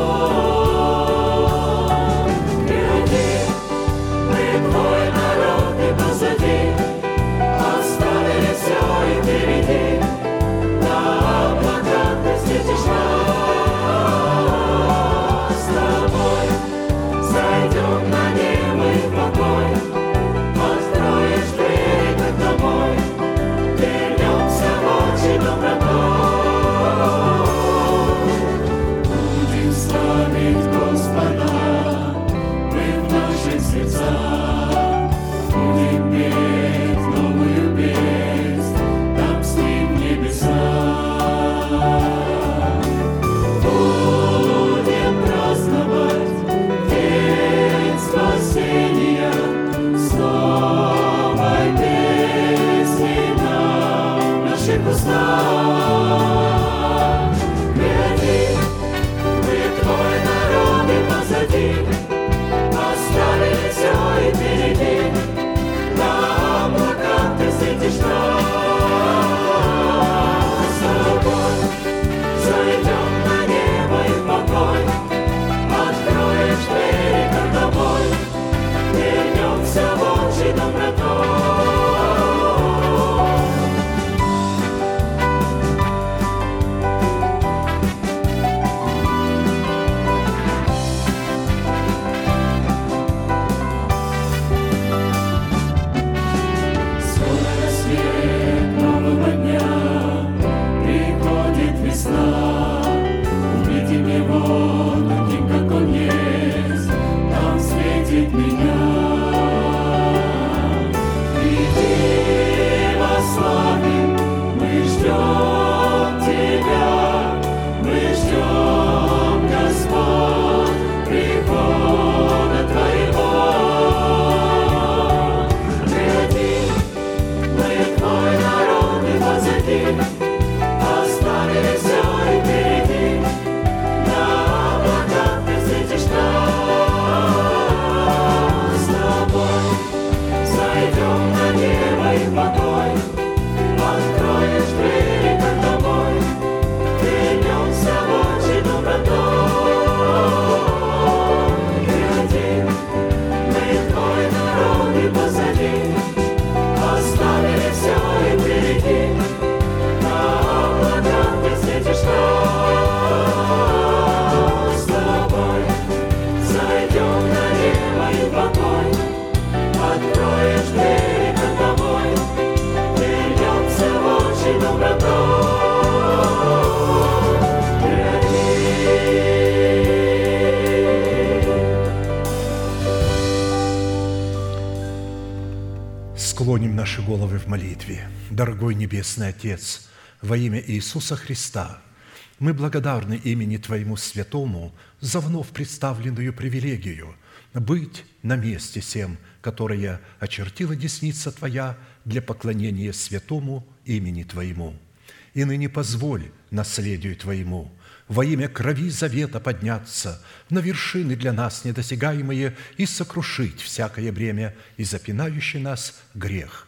Oh. Небесный Отец, во имя Иисуса Христа, мы благодарны имени Твоему Святому за вновь представленную привилегию быть на месте всем, которое очертила десница Твоя для поклонения святому имени Твоему. И ныне позволь наследию Твоему во имя крови завета подняться на вершины для нас недосягаемые и сокрушить всякое бремя и запинающий нас грех.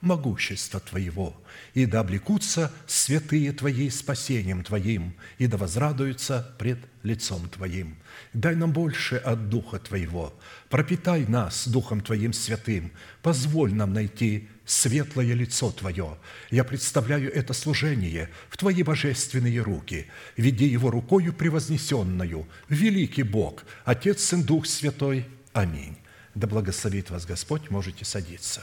могущества Твоего, и да облекутся святые Твои спасением Твоим, и да возрадуются пред лицом Твоим. Дай нам больше от Духа Твоего, пропитай нас Духом Твоим святым, позволь нам найти светлое лицо Твое. Я представляю это служение в Твои божественные руки. Веди его рукою превознесенную, великий Бог, Отец, Сын, Дух Святой. Аминь. Да благословит вас Господь, можете садиться.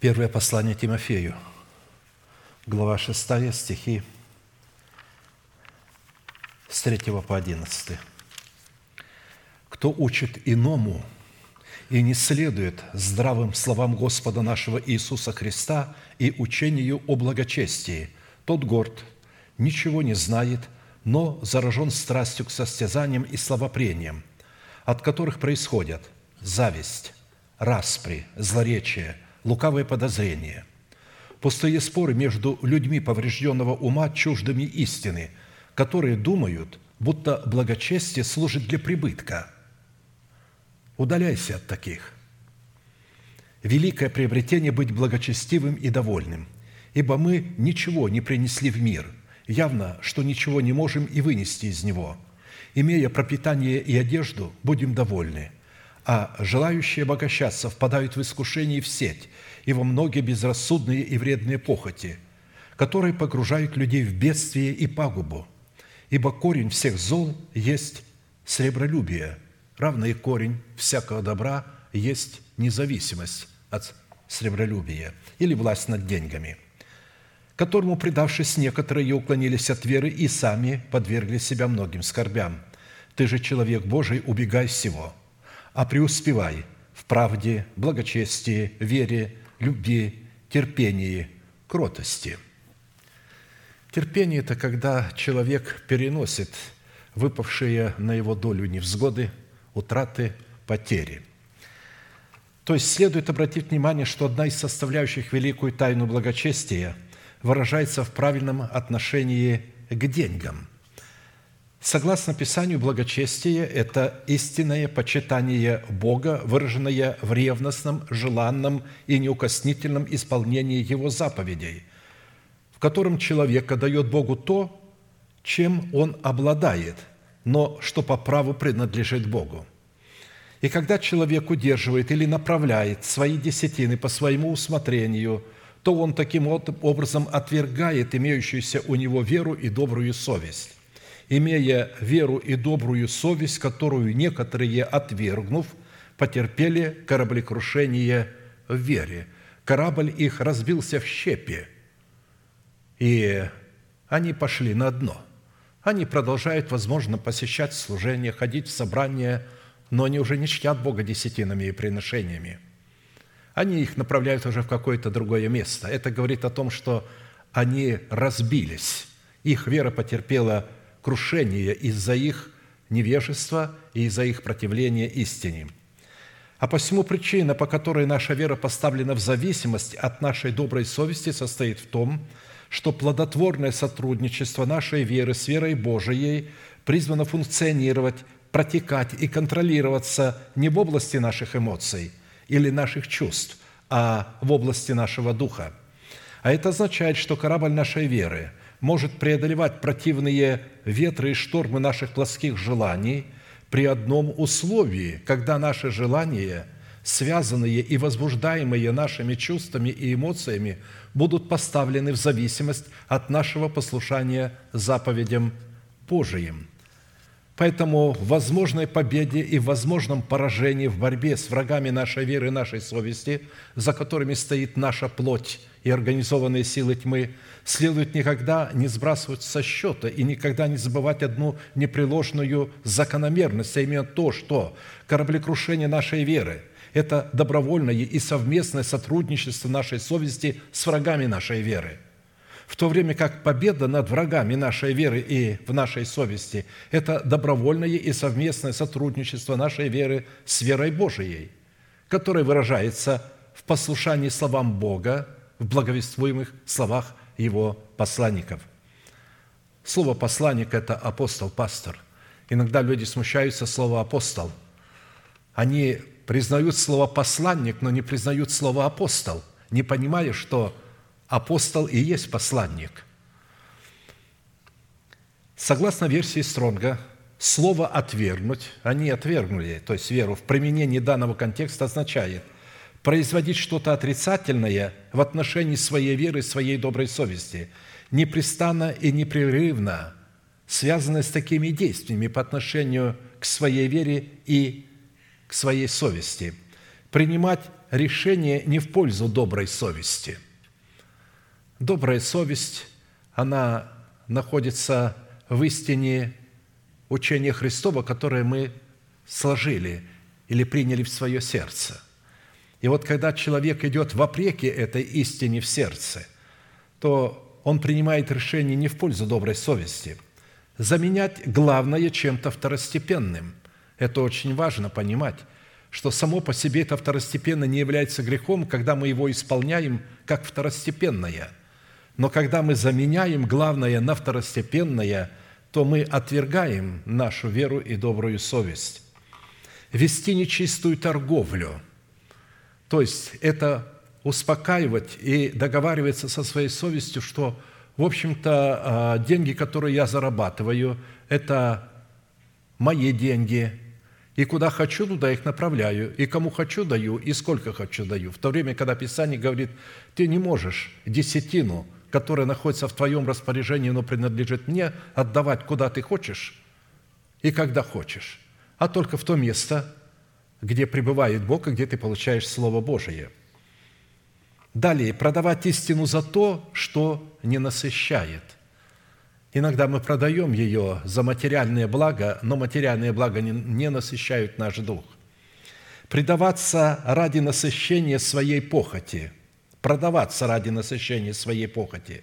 Первое послание Тимофею, глава 6, стихи с 3 по 11. «Кто учит иному и не следует здравым словам Господа нашего Иисуса Христа и учению о благочестии, тот горд, ничего не знает, но заражен страстью к состязаниям и словопрениям, от которых происходят зависть, распри, злоречие, лукавые подозрения, пустые споры между людьми поврежденного ума чуждыми истины, которые думают, будто благочестие служит для прибытка. Удаляйся от таких. Великое приобретение быть благочестивым и довольным, ибо мы ничего не принесли в мир, явно, что ничего не можем и вынести из него. Имея пропитание и одежду, будем довольны – а желающие обогащаться впадают в искушение и в сеть, и во многие безрассудные и вредные похоти, которые погружают людей в бедствие и пагубу. Ибо корень всех зол есть сребролюбие, равно и корень всякого добра есть независимость от сребролюбия или власть над деньгами, которому, предавшись некоторые, уклонились от веры и сами подвергли себя многим скорбям. Ты же, человек Божий, убегай всего, а преуспевай в правде, благочестии, вере, любви, терпении, кротости. Терпение – это когда человек переносит выпавшие на его долю невзгоды, утраты, потери. То есть следует обратить внимание, что одна из составляющих великую тайну благочестия выражается в правильном отношении к деньгам. Согласно Писанию, благочестие – это истинное почитание Бога, выраженное в ревностном, желанном и неукоснительном исполнении Его заповедей, в котором человек отдает Богу то, чем он обладает, но что по праву принадлежит Богу. И когда человек удерживает или направляет свои десятины по своему усмотрению, то он таким образом отвергает имеющуюся у него веру и добрую совесть имея веру и добрую совесть, которую некоторые, отвергнув, потерпели кораблекрушение в вере. Корабль их разбился в щепи, и они пошли на дно. Они продолжают, возможно, посещать служение, ходить в собрания, но они уже не чтят Бога десятинами и приношениями. Они их направляют уже в какое-то другое место. Это говорит о том, что они разбились. Их вера потерпела крушение из-за их невежества и из-за их противления истине. А посему причина, по которой наша вера поставлена в зависимость от нашей доброй совести, состоит в том, что плодотворное сотрудничество нашей веры с верой Божией призвано функционировать, протекать и контролироваться не в области наших эмоций или наших чувств, а в области нашего духа. А это означает, что корабль нашей веры – может преодолевать противные ветры и штормы наших плоских желаний при одном условии, когда наши желания, связанные и возбуждаемые нашими чувствами и эмоциями, будут поставлены в зависимость от нашего послушания заповедям Божиим. Поэтому в возможной победе и в возможном поражении в борьбе с врагами нашей веры и нашей совести, за которыми стоит наша плоть и организованные силы тьмы, следует никогда не сбрасывать со счета и никогда не забывать одну непреложную закономерность, а именно то, что кораблекрушение нашей веры – это добровольное и совместное сотрудничество нашей совести с врагами нашей веры – в то время как победа над врагами нашей веры и в нашей совести – это добровольное и совместное сотрудничество нашей веры с верой Божией, которое выражается в послушании словам Бога, в благовествуемых словах Его посланников. Слово «посланник» – это апостол, пастор. Иногда люди смущаются слова «апостол». Они признают слово «посланник», но не признают слово «апостол», не понимая, что апостол и есть посланник. Согласно версии Стронга, слово «отвергнуть», они отвергнули, то есть веру в применении данного контекста означает производить что-то отрицательное в отношении своей веры, своей доброй совести, непрестанно и непрерывно связанное с такими действиями по отношению к своей вере и к своей совести. Принимать решение не в пользу доброй совести. Добрая совесть, она находится в истине учения Христова, которое мы сложили или приняли в свое сердце. И вот когда человек идет вопреки этой истине в сердце, то он принимает решение не в пользу доброй совести. Заменять главное чем-то второстепенным. Это очень важно понимать, что само по себе это второстепенно не является грехом, когда мы его исполняем как второстепенное. Но когда мы заменяем главное на второстепенное, то мы отвергаем нашу веру и добрую совесть. Вести нечистую торговлю – то есть это успокаивать и договариваться со своей совестью, что, в общем-то, а, деньги, которые я зарабатываю, это мои деньги, и куда хочу, туда их направляю, и кому хочу даю, и сколько хочу даю. В то время, когда Писание говорит, ты не можешь десятину, которая находится в твоем распоряжении, но принадлежит мне, отдавать куда ты хочешь и когда хочешь, а только в то место, где пребывает Бог и где ты получаешь Слово Божие. Далее, продавать истину за то, что не насыщает. Иногда мы продаем ее за материальные блага, но материальные блага не насыщают наш дух. Предаваться ради насыщения своей похоти. Продаваться ради насыщения своей похоти.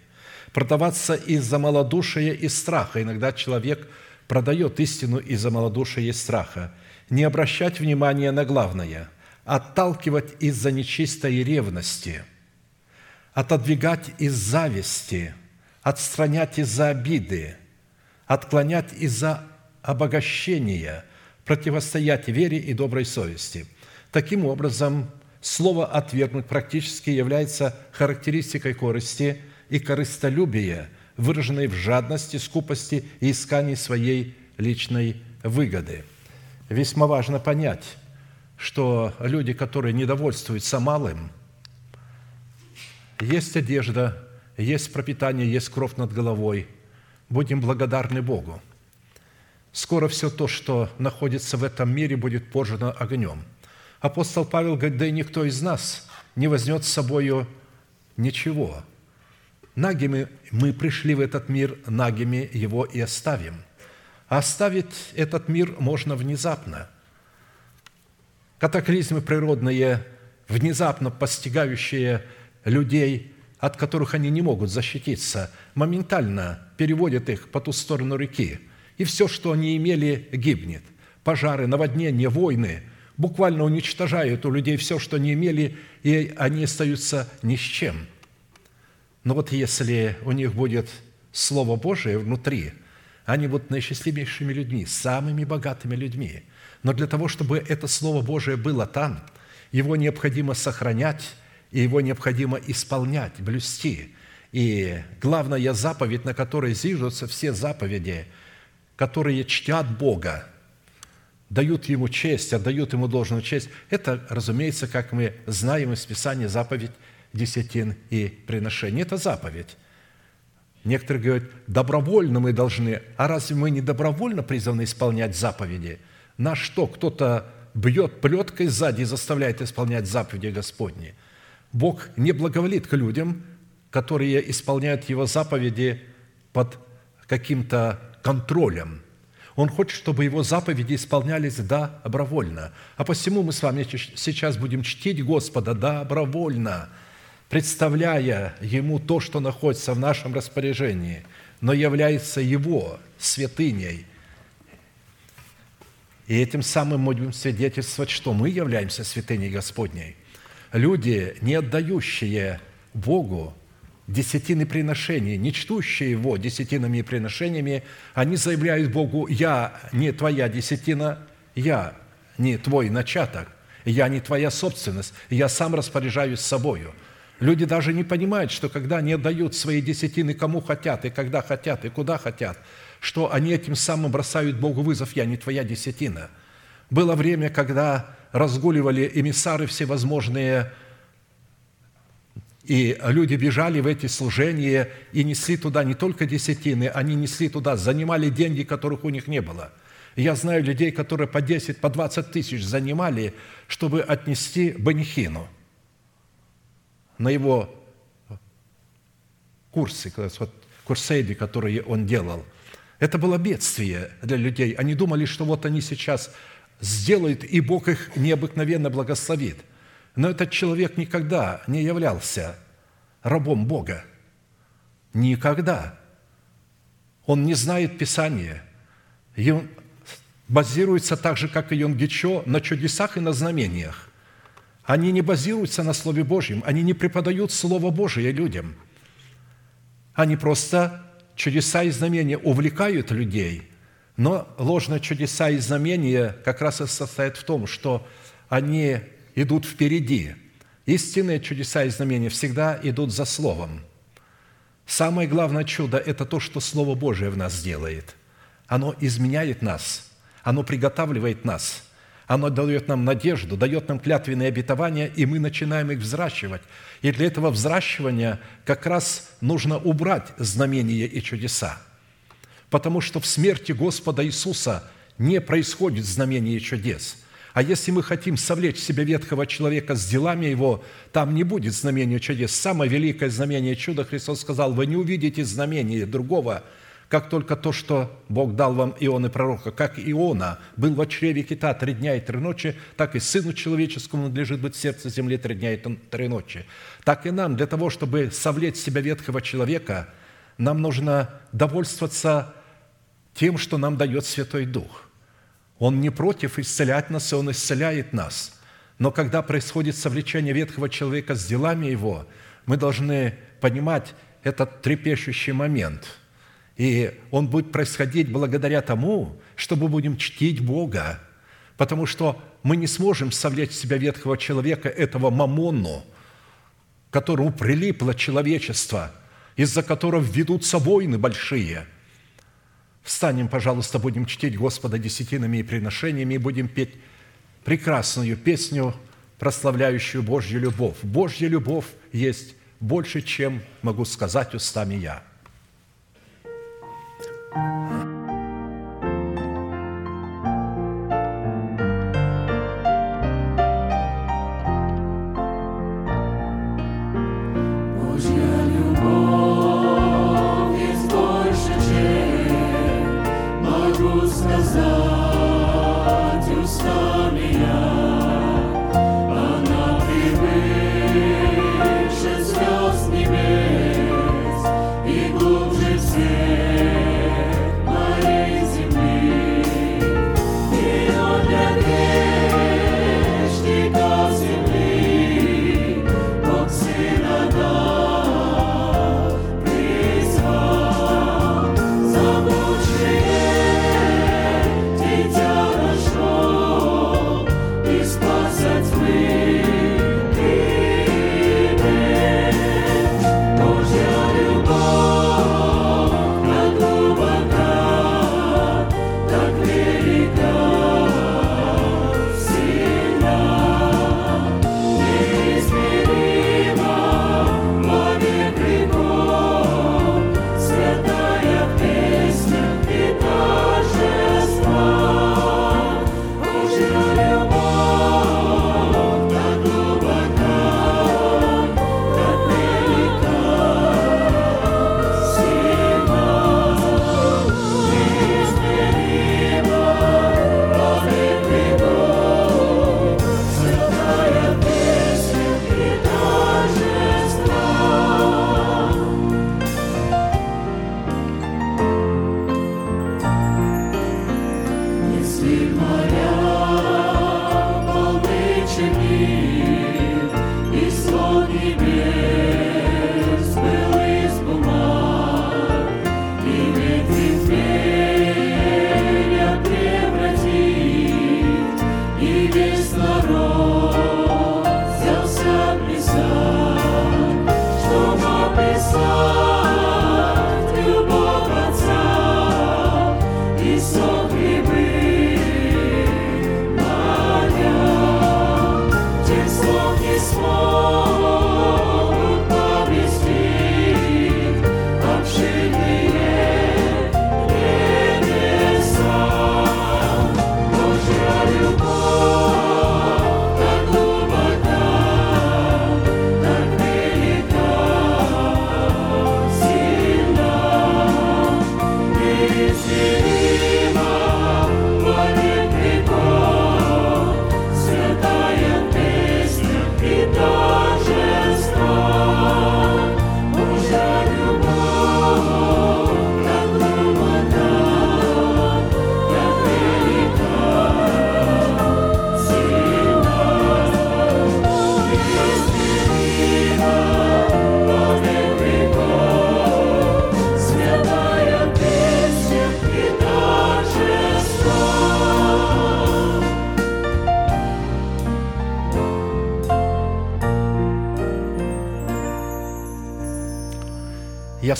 Продаваться из-за малодушия и страха. Иногда человек продает истину из-за малодушия и страха – не обращать внимания на главное, отталкивать из-за нечистой ревности, отодвигать из зависти, отстранять из-за обиды, отклонять из-за обогащения, противостоять вере и доброй совести. Таким образом, слово «отвергнуть» практически является характеристикой корысти и корыстолюбия, выраженной в жадности, скупости и искании своей личной выгоды – весьма важно понять, что люди, которые недовольствуются малым, есть одежда, есть пропитание, есть кровь над головой. Будем благодарны Богу. Скоро все то, что находится в этом мире, будет пожено огнем. Апостол Павел говорит, да и никто из нас не возьмет с собою ничего. Нагими мы пришли в этот мир, нагими его и оставим. Оставить этот мир можно внезапно. Катаклизмы природные, внезапно постигающие людей, от которых они не могут защититься, моментально переводят их по ту сторону реки. И все, что они имели, гибнет. Пожары, наводнения, войны буквально уничтожают у людей все, что они имели, и они остаются ни с чем. Но вот если у них будет Слово Божие внутри – они будут наисчастливейшими людьми, самыми богатыми людьми. Но для того, чтобы это Слово Божие было там, его необходимо сохранять, и его необходимо исполнять, блюсти. И главная заповедь, на которой зиждутся все заповеди, которые чтят Бога, дают Ему честь, отдают Ему должную честь, это, разумеется, как мы знаем из Писания, заповедь десятин и приношений. Это заповедь. Некоторые говорят, добровольно мы должны. А разве мы не добровольно призваны исполнять заповеди? На что кто-то бьет плеткой сзади и заставляет исполнять заповеди Господни? Бог не благоволит к людям, которые исполняют Его заповеди под каким-то контролем. Он хочет, чтобы Его заповеди исполнялись добровольно. А посему мы с вами сейчас будем чтить Господа добровольно – представляя Ему то, что находится в нашем распоряжении, но является Его святыней. И этим самым мы будем свидетельствовать, что мы являемся святыней Господней. Люди, не отдающие Богу десятины приношений, не чтущие Его десятинами и приношениями, они заявляют Богу, «Я не твоя десятина, я не твой начаток, я не твоя собственность, я сам распоряжаюсь собою». Люди даже не понимают, что когда они отдают свои десятины кому хотят, и когда хотят, и куда хотят, что они этим самым бросают Богу вызов «я не твоя десятина». Было время, когда разгуливали эмиссары всевозможные, и люди бежали в эти служения и несли туда не только десятины, они несли туда, занимали деньги, которых у них не было. Я знаю людей, которые по 10, по 20 тысяч занимали, чтобы отнести банихину – на его курсы, курсейды, которые он делал. Это было бедствие для людей. Они думали, что вот они сейчас сделают, и Бог их необыкновенно благословит. Но этот человек никогда не являлся рабом Бога. Никогда. Он не знает Писания. И он базируется так же, как и Йонгичо, на чудесах и на знамениях. Они не базируются на Слове Божьем, они не преподают Слово Божие людям. Они просто чудеса и знамения увлекают людей, но ложные чудеса и знамения как раз и состоят в том, что они идут впереди. Истинные чудеса и знамения всегда идут за Словом. Самое главное чудо – это то, что Слово Божие в нас делает. Оно изменяет нас, оно приготавливает нас – оно дает нам надежду, дает нам клятвенные обетования, и мы начинаем их взращивать. И для этого взращивания как раз нужно убрать знамения и чудеса. Потому что в смерти Господа Иисуса не происходит знамения и чудес. А если мы хотим совлечь себе ветхого человека с делами его, там не будет знамения чудес. Самое великое знамение чуда Христос сказал, вы не увидите знамения другого, как только то, что Бог дал вам Ионы пророка, как Иона был в чреве кита три дня и три ночи, так и Сыну Человеческому надлежит быть в сердце земли три дня и три ночи. Так и нам, для того, чтобы совлечь себя ветхого человека, нам нужно довольствоваться тем, что нам дает Святой Дух. Он не против исцелять нас, и Он исцеляет нас. Но когда происходит совлечение ветхого человека с делами его, мы должны понимать этот трепещущий момент – и он будет происходить благодаря тому, что мы будем чтить Бога, потому что мы не сможем совлечь в себя ветхого человека, этого мамонну, которому прилипло человечество, из-за которого ведутся войны большие. Встанем, пожалуйста, будем чтить Господа десятинами и приношениями и будем петь прекрасную песню, прославляющую Божью любовь. Божья любовь есть больше, чем могу сказать устами я. Божья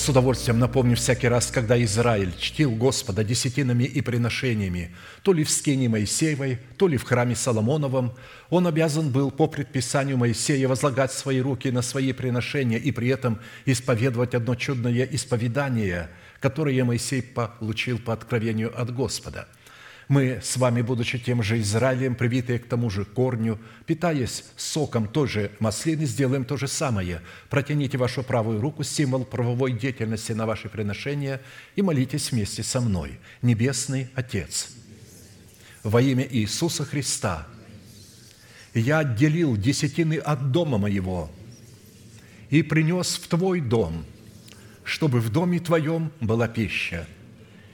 с удовольствием напомню всякий раз, когда Израиль чтил Господа десятинами и приношениями, то ли в скине Моисеевой, то ли в храме Соломоновом, он обязан был по предписанию Моисея возлагать свои руки на свои приношения и при этом исповедовать одно чудное исповедание, которое Моисей получил по откровению от Господа – мы с вами, будучи тем же Израилем, привитые к тому же корню, питаясь соком той же маслины, сделаем то же самое. Протяните вашу правую руку, символ правовой деятельности на ваши приношения, и молитесь вместе со мной. Небесный Отец, во имя Иисуса Христа, я отделил десятины от дома моего и принес в Твой дом, чтобы в доме Твоем была пища.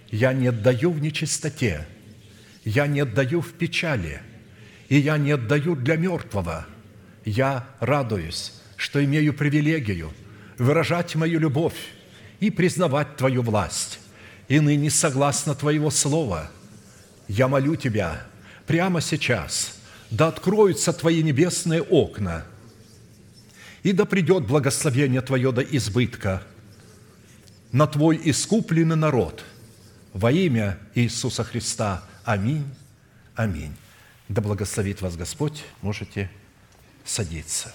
Я не отдаю в нечистоте – я не отдаю в печали, и я не отдаю для мертвого. Я радуюсь, что имею привилегию выражать мою любовь и признавать Твою власть. И ныне, согласно Твоего Слова, я молю Тебя прямо сейчас, да откроются Твои небесные окна, и да придет благословение Твое до избытка на Твой искупленный народ во имя Иисуса Христа – Аминь. Аминь. Да благословит вас Господь. Можете садиться.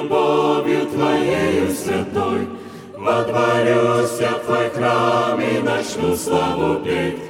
любовью Твоею святой, Водворюсь я в Твой храм и начну славу петь.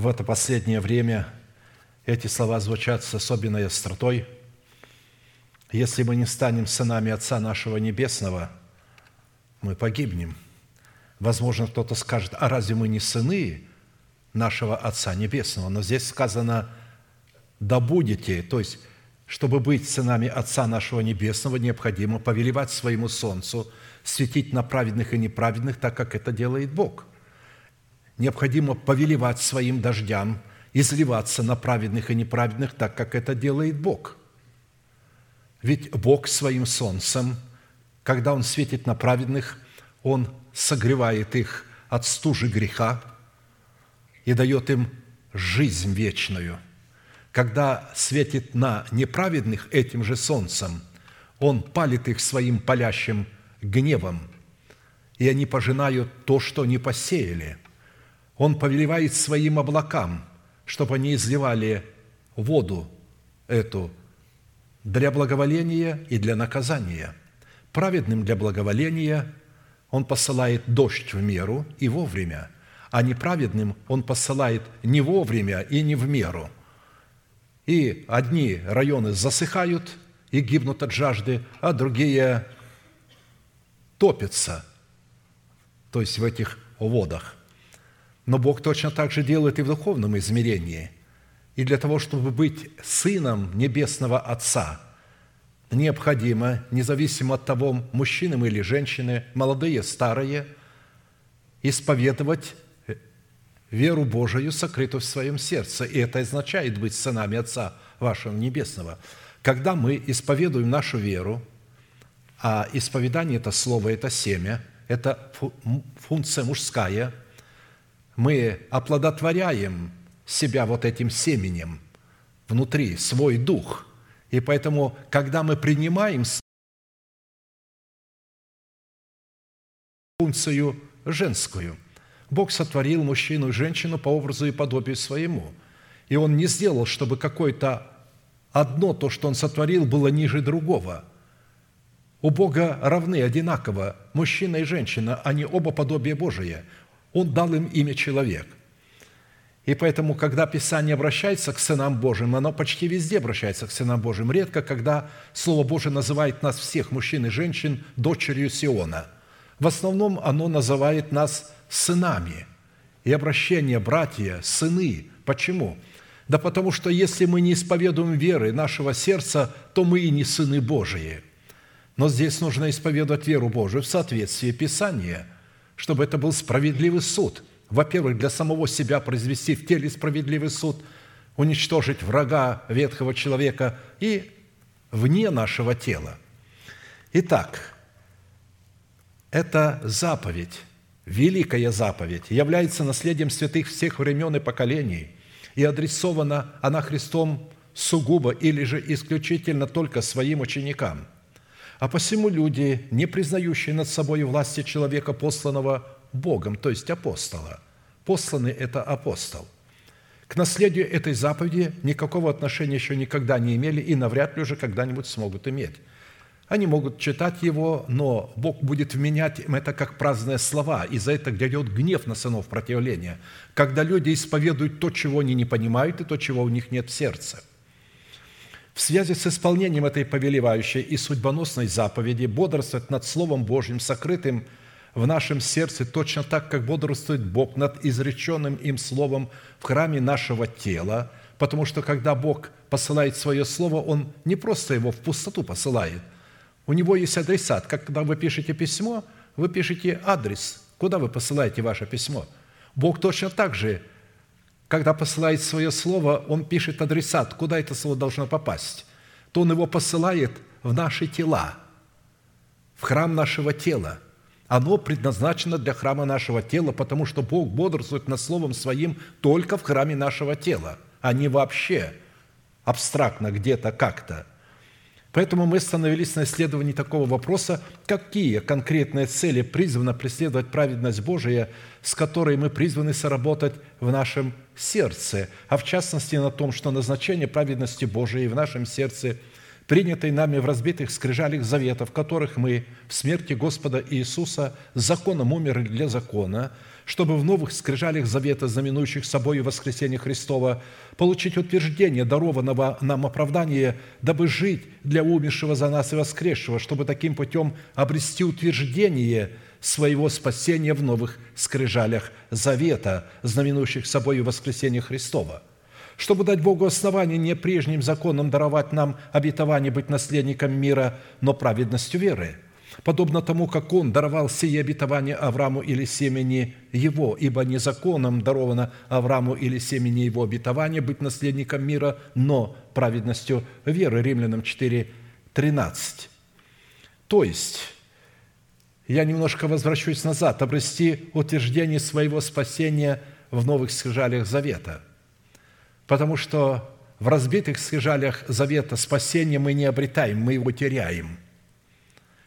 в это последнее время эти слова звучат с особенной остротой. Если мы не станем сынами Отца нашего Небесного, мы погибнем. Возможно, кто-то скажет, а разве мы не сыны нашего Отца Небесного? Но здесь сказано «да будете», то есть чтобы быть сынами Отца нашего Небесного, необходимо повелевать своему солнцу, светить на праведных и неправедных, так как это делает Бог. Необходимо повелевать своим дождям, изливаться на праведных и неправедных, так как это делает Бог. Ведь Бог своим солнцем, когда Он светит на праведных, Он согревает их от стужи греха и дает им жизнь вечную – когда светит на неправедных этим же солнцем, он палит их своим палящим гневом, и они пожинают то, что не посеяли. Он повелевает своим облакам, чтобы они изливали воду эту для благоволения и для наказания. Праведным для благоволения он посылает дождь в меру и вовремя, а неправедным он посылает не вовремя и не в меру – и одни районы засыхают и гибнут от жажды, а другие топятся, то есть в этих водах. Но Бог точно так же делает и в духовном измерении. И для того, чтобы быть сыном Небесного Отца, необходимо, независимо от того, мужчины мы или женщины, молодые, старые, исповедовать веру Божию, сокрытую в своем сердце. И это означает быть сынами Отца вашего Небесного. Когда мы исповедуем нашу веру, а исповедание – это слово, это семя, это функция мужская, мы оплодотворяем себя вот этим семенем внутри, свой дух. И поэтому, когда мы принимаем функцию женскую – Бог сотворил мужчину и женщину по образу и подобию своему. И Он не сделал, чтобы какое-то одно то, что Он сотворил, было ниже другого. У Бога равны одинаково мужчина и женщина, они оба подобие Божие. Он дал им имя человек. И поэтому, когда Писание обращается к сынам Божьим, оно почти везде обращается к сынам Божьим. Редко, когда Слово Божие называет нас всех, мужчин и женщин, дочерью Сиона. В основном оно называет нас сынами. И обращение братья, сыны. Почему? Да потому что если мы не исповедуем веры нашего сердца, то мы и не сыны Божии. Но здесь нужно исповедовать веру Божию в соответствии Писания, чтобы это был справедливый суд. Во-первых, для самого себя произвести в теле справедливый суд, уничтожить врага ветхого человека и вне нашего тела. Итак, это заповедь великая заповедь, является наследием святых всех времен и поколений, и адресована она Христом сугубо или же исключительно только своим ученикам. А посему люди, не признающие над собой власти человека, посланного Богом, то есть апостола, посланный – это апостол, к наследию этой заповеди никакого отношения еще никогда не имели и навряд ли уже когда-нибудь смогут иметь – они могут читать его, но Бог будет вменять им это как праздные слова, и за это грядет гнев на сынов противления, когда люди исповедуют то, чего они не понимают, и то, чего у них нет в сердце. В связи с исполнением этой повелевающей и судьбоносной заповеди бодрствовать над Словом Божьим, сокрытым в нашем сердце, точно так, как бодрствует Бог над изреченным им Словом в храме нашего тела, потому что когда Бог посылает свое Слово, Он не просто его в пустоту посылает – у него есть адресат. Когда вы пишете письмо, вы пишете адрес, куда вы посылаете ваше письмо. Бог точно так же, когда посылает свое слово, Он пишет адресат, куда это слово должно попасть. То Он его посылает в наши тела, в храм нашего тела, Оно предназначено для храма нашего тела, потому что Бог бодрствует над Словом Своим только в храме нашего тела, а не вообще абстрактно где-то как-то. Поэтому мы остановились на исследовании такого вопроса, какие конкретные цели призвана преследовать праведность Божия, с которой мы призваны соработать в нашем сердце, а в частности на том, что назначение праведности Божией в нашем сердце, принятой нами в разбитых скрижалях завета, в которых мы в смерти Господа Иисуса законом умерли для закона – чтобы в новых скрижалях завета, знаменующих собою воскресение Христова, получить утверждение дарованного нам оправдания, дабы жить для умершего за нас и воскресшего, чтобы таким путем обрести утверждение своего спасения в новых скрижалях завета, знаменующих собою воскресение Христова – чтобы дать Богу основание не прежним законом даровать нам обетование быть наследником мира, но праведностью веры – подобно тому, как Он даровал сие обетование Аврааму или семени его, ибо не законом даровано Аврааму или семени его обетование быть наследником мира, но праведностью веры». Римлянам 4, 13. То есть, я немножко возвращусь назад, обрести утверждение своего спасения в новых скрижалях завета. Потому что в разбитых скрижалях завета спасение мы не обретаем, мы его теряем –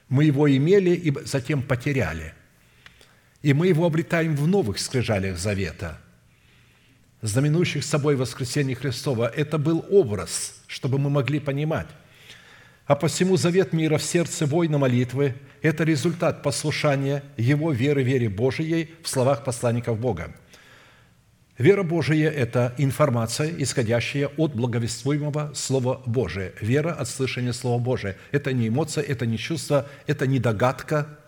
мы его имели и затем потеряли. И мы его обретаем в новых скрижалях завета, знаменующих собой воскресение Христова. Это был образ, чтобы мы могли понимать. А посему завет мира в сердце воина молитвы – это результат послушания его веры, вере Божией в словах посланников Бога – Вера Божия – это информация, исходящая от благовествуемого Слова Божия. Вера от слышания Слова Божия. Это не эмоция, это не чувство, это не догадка,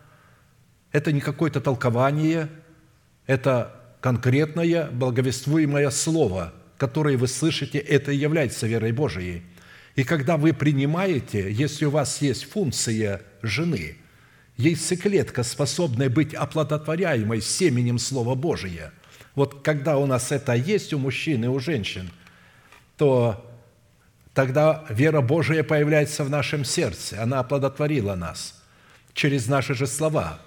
это не какое-то толкование, это конкретное благовествуемое Слово, которое вы слышите, это и является верой Божией. И когда вы принимаете, если у вас есть функция жены, яйцеклетка, способная быть оплодотворяемой семенем Слова Божия – вот когда у нас это есть у мужчин и у женщин, то тогда вера Божия появляется в нашем сердце. Она оплодотворила нас через наши же слова.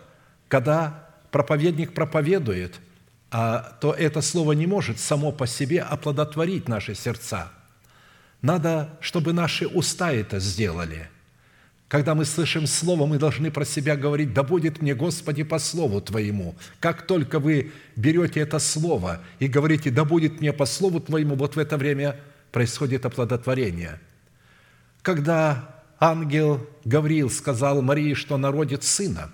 Когда проповедник проповедует, а, то это слово не может само по себе оплодотворить наши сердца. Надо, чтобы наши уста это сделали – когда мы слышим Слово, мы должны про себя говорить, «Да будет мне, Господи, по Слову Твоему». Как только вы берете это Слово и говорите, «Да будет мне по Слову Твоему», вот в это время происходит оплодотворение. Когда ангел Гавриил сказал Марии, что она родит сына,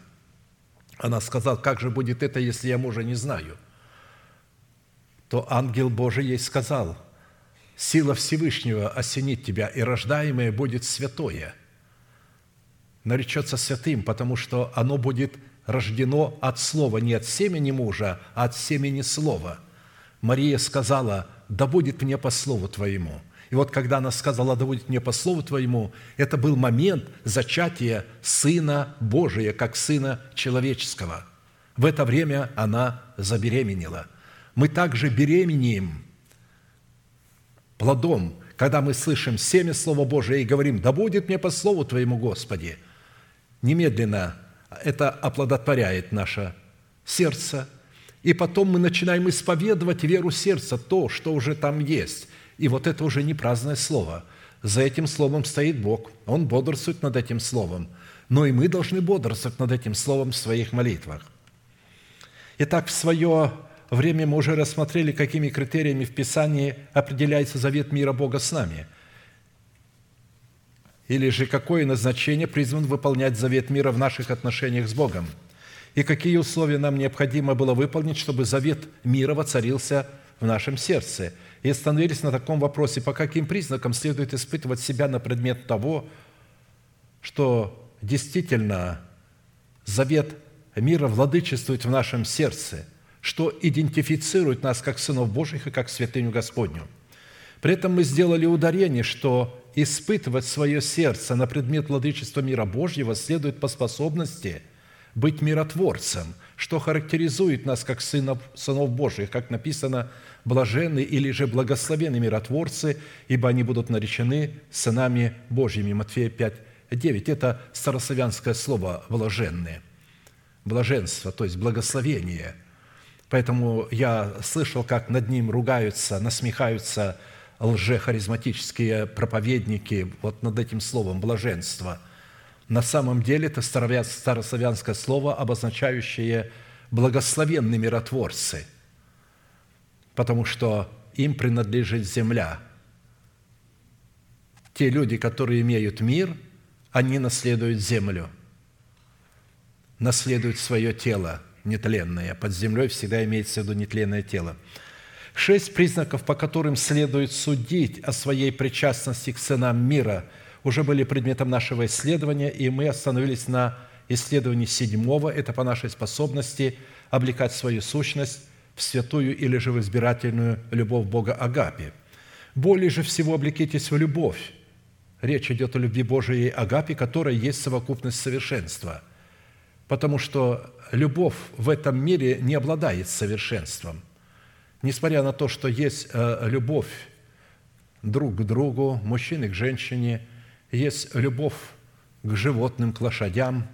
она сказала, «Как же будет это, если я мужа не знаю?» То ангел Божий ей сказал, «Сила Всевышнего осенит тебя, и рождаемое будет святое» наречется святым, потому что оно будет рождено от слова, не от семени мужа, а от семени слова. Мария сказала, да будет мне по слову Твоему. И вот когда она сказала, да будет мне по слову Твоему, это был момент зачатия Сына Божия, как Сына Человеческого. В это время она забеременела. Мы также беременеем плодом, когда мы слышим семя Слова Божия и говорим, да будет мне по слову Твоему, Господи – немедленно это оплодотворяет наше сердце, и потом мы начинаем исповедовать веру сердца, то, что уже там есть. И вот это уже не праздное слово. За этим словом стоит Бог. Он бодрствует над этим словом. Но и мы должны бодрствовать над этим словом в своих молитвах. Итак, в свое время мы уже рассмотрели, какими критериями в Писании определяется завет мира Бога с нами – или же какое назначение призван выполнять завет мира в наших отношениях с Богом? И какие условия нам необходимо было выполнить, чтобы завет мира воцарился в нашем сердце? И остановились на таком вопросе, по каким признакам следует испытывать себя на предмет того, что действительно завет мира владычествует в нашем сердце, что идентифицирует нас как сынов Божьих и как святыню Господню. При этом мы сделали ударение, что испытывать свое сердце на предмет владычества мира Божьего следует по способности быть миротворцем, что характеризует нас как сынов, сынов Божьих, как написано, блаженны или же благословенны миротворцы, ибо они будут наречены сынами Божьими. Матфея 5, 9. Это старославянское слово «блаженные». блаженство, то есть благословение. Поэтому я слышал, как над ним ругаются, насмехаются лжехаризматические проповедники вот над этим словом «блаженство». На самом деле это старославянское слово, обозначающее благословенные миротворцы, потому что им принадлежит земля. Те люди, которые имеют мир, они наследуют землю, наследуют свое тело нетленное. Под землей всегда имеется в виду нетленное тело. Шесть признаков, по которым следует судить о своей причастности к сынам мира, уже были предметом нашего исследования, и мы остановились на исследовании седьмого. Это по нашей способности облекать свою сущность в святую или же в избирательную любовь Бога Агапи. Более же всего облекитесь в любовь. Речь идет о любви Божией Агапи, которая есть совокупность совершенства. Потому что любовь в этом мире не обладает совершенством – несмотря на то, что есть э, любовь друг к другу, мужчины к женщине, есть любовь к животным, к лошадям,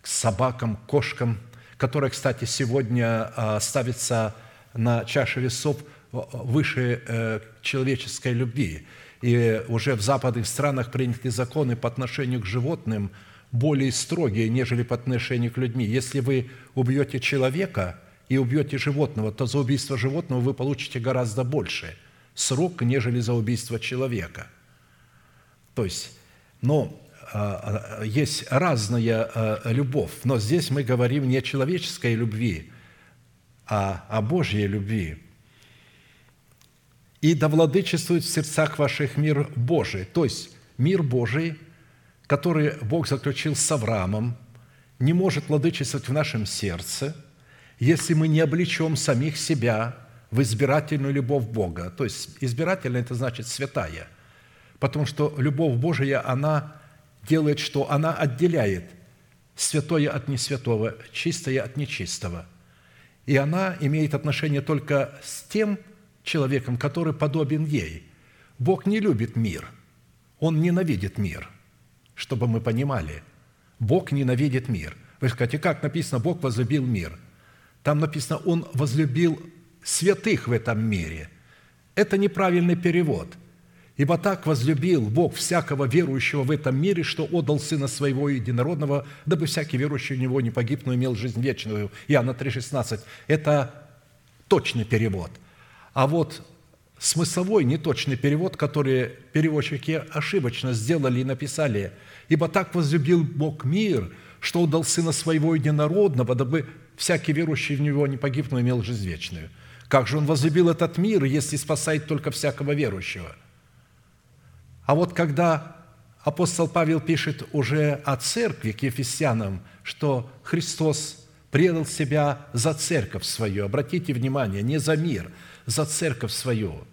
к собакам, к кошкам, которая, кстати, сегодня э, ставится на чаше весов э, выше человеческой любви. И уже в западных странах приняты законы по отношению к животным более строгие, нежели по отношению к людьми. Если вы убьете человека – и убьете животного, то за убийство животного вы получите гораздо больше срок, нежели за убийство человека. То есть, но а, есть разная а, любовь, но здесь мы говорим не о человеческой любви, а о Божьей любви. «И да владычествует в сердцах ваших мир Божий». То есть мир Божий, который Бог заключил с Авраамом, не может владычествовать в нашем сердце – если мы не облечем самих себя в избирательную любовь Бога. То есть избирательная – это значит святая. Потому что любовь Божия, она делает, что она отделяет святое от несвятого, чистое от нечистого. И она имеет отношение только с тем человеком, который подобен ей. Бог не любит мир, Он ненавидит мир, чтобы мы понимали. Бог ненавидит мир. Вы скажете, как написано, Бог возлюбил мир – там написано, Он возлюбил святых в этом мире. Это неправильный перевод. Ибо так возлюбил Бог всякого верующего в этом мире, что отдал Сына Своего Единородного, дабы всякий верующий в Него не погиб, но имел жизнь вечную. Иоанна 3,16. Это точный перевод. А вот смысловой неточный перевод, который переводчики ошибочно сделали и написали, «Ибо так возлюбил Бог мир, что отдал Сына Своего Единородного, дабы всякий верующий в Него не погиб, но имел жизнь вечную. Как же Он возлюбил этот мир, если спасает только всякого верующего? А вот когда апостол Павел пишет уже о церкви к ефесянам, что Христос предал себя за церковь свою, обратите внимание, не за мир, за церковь свою,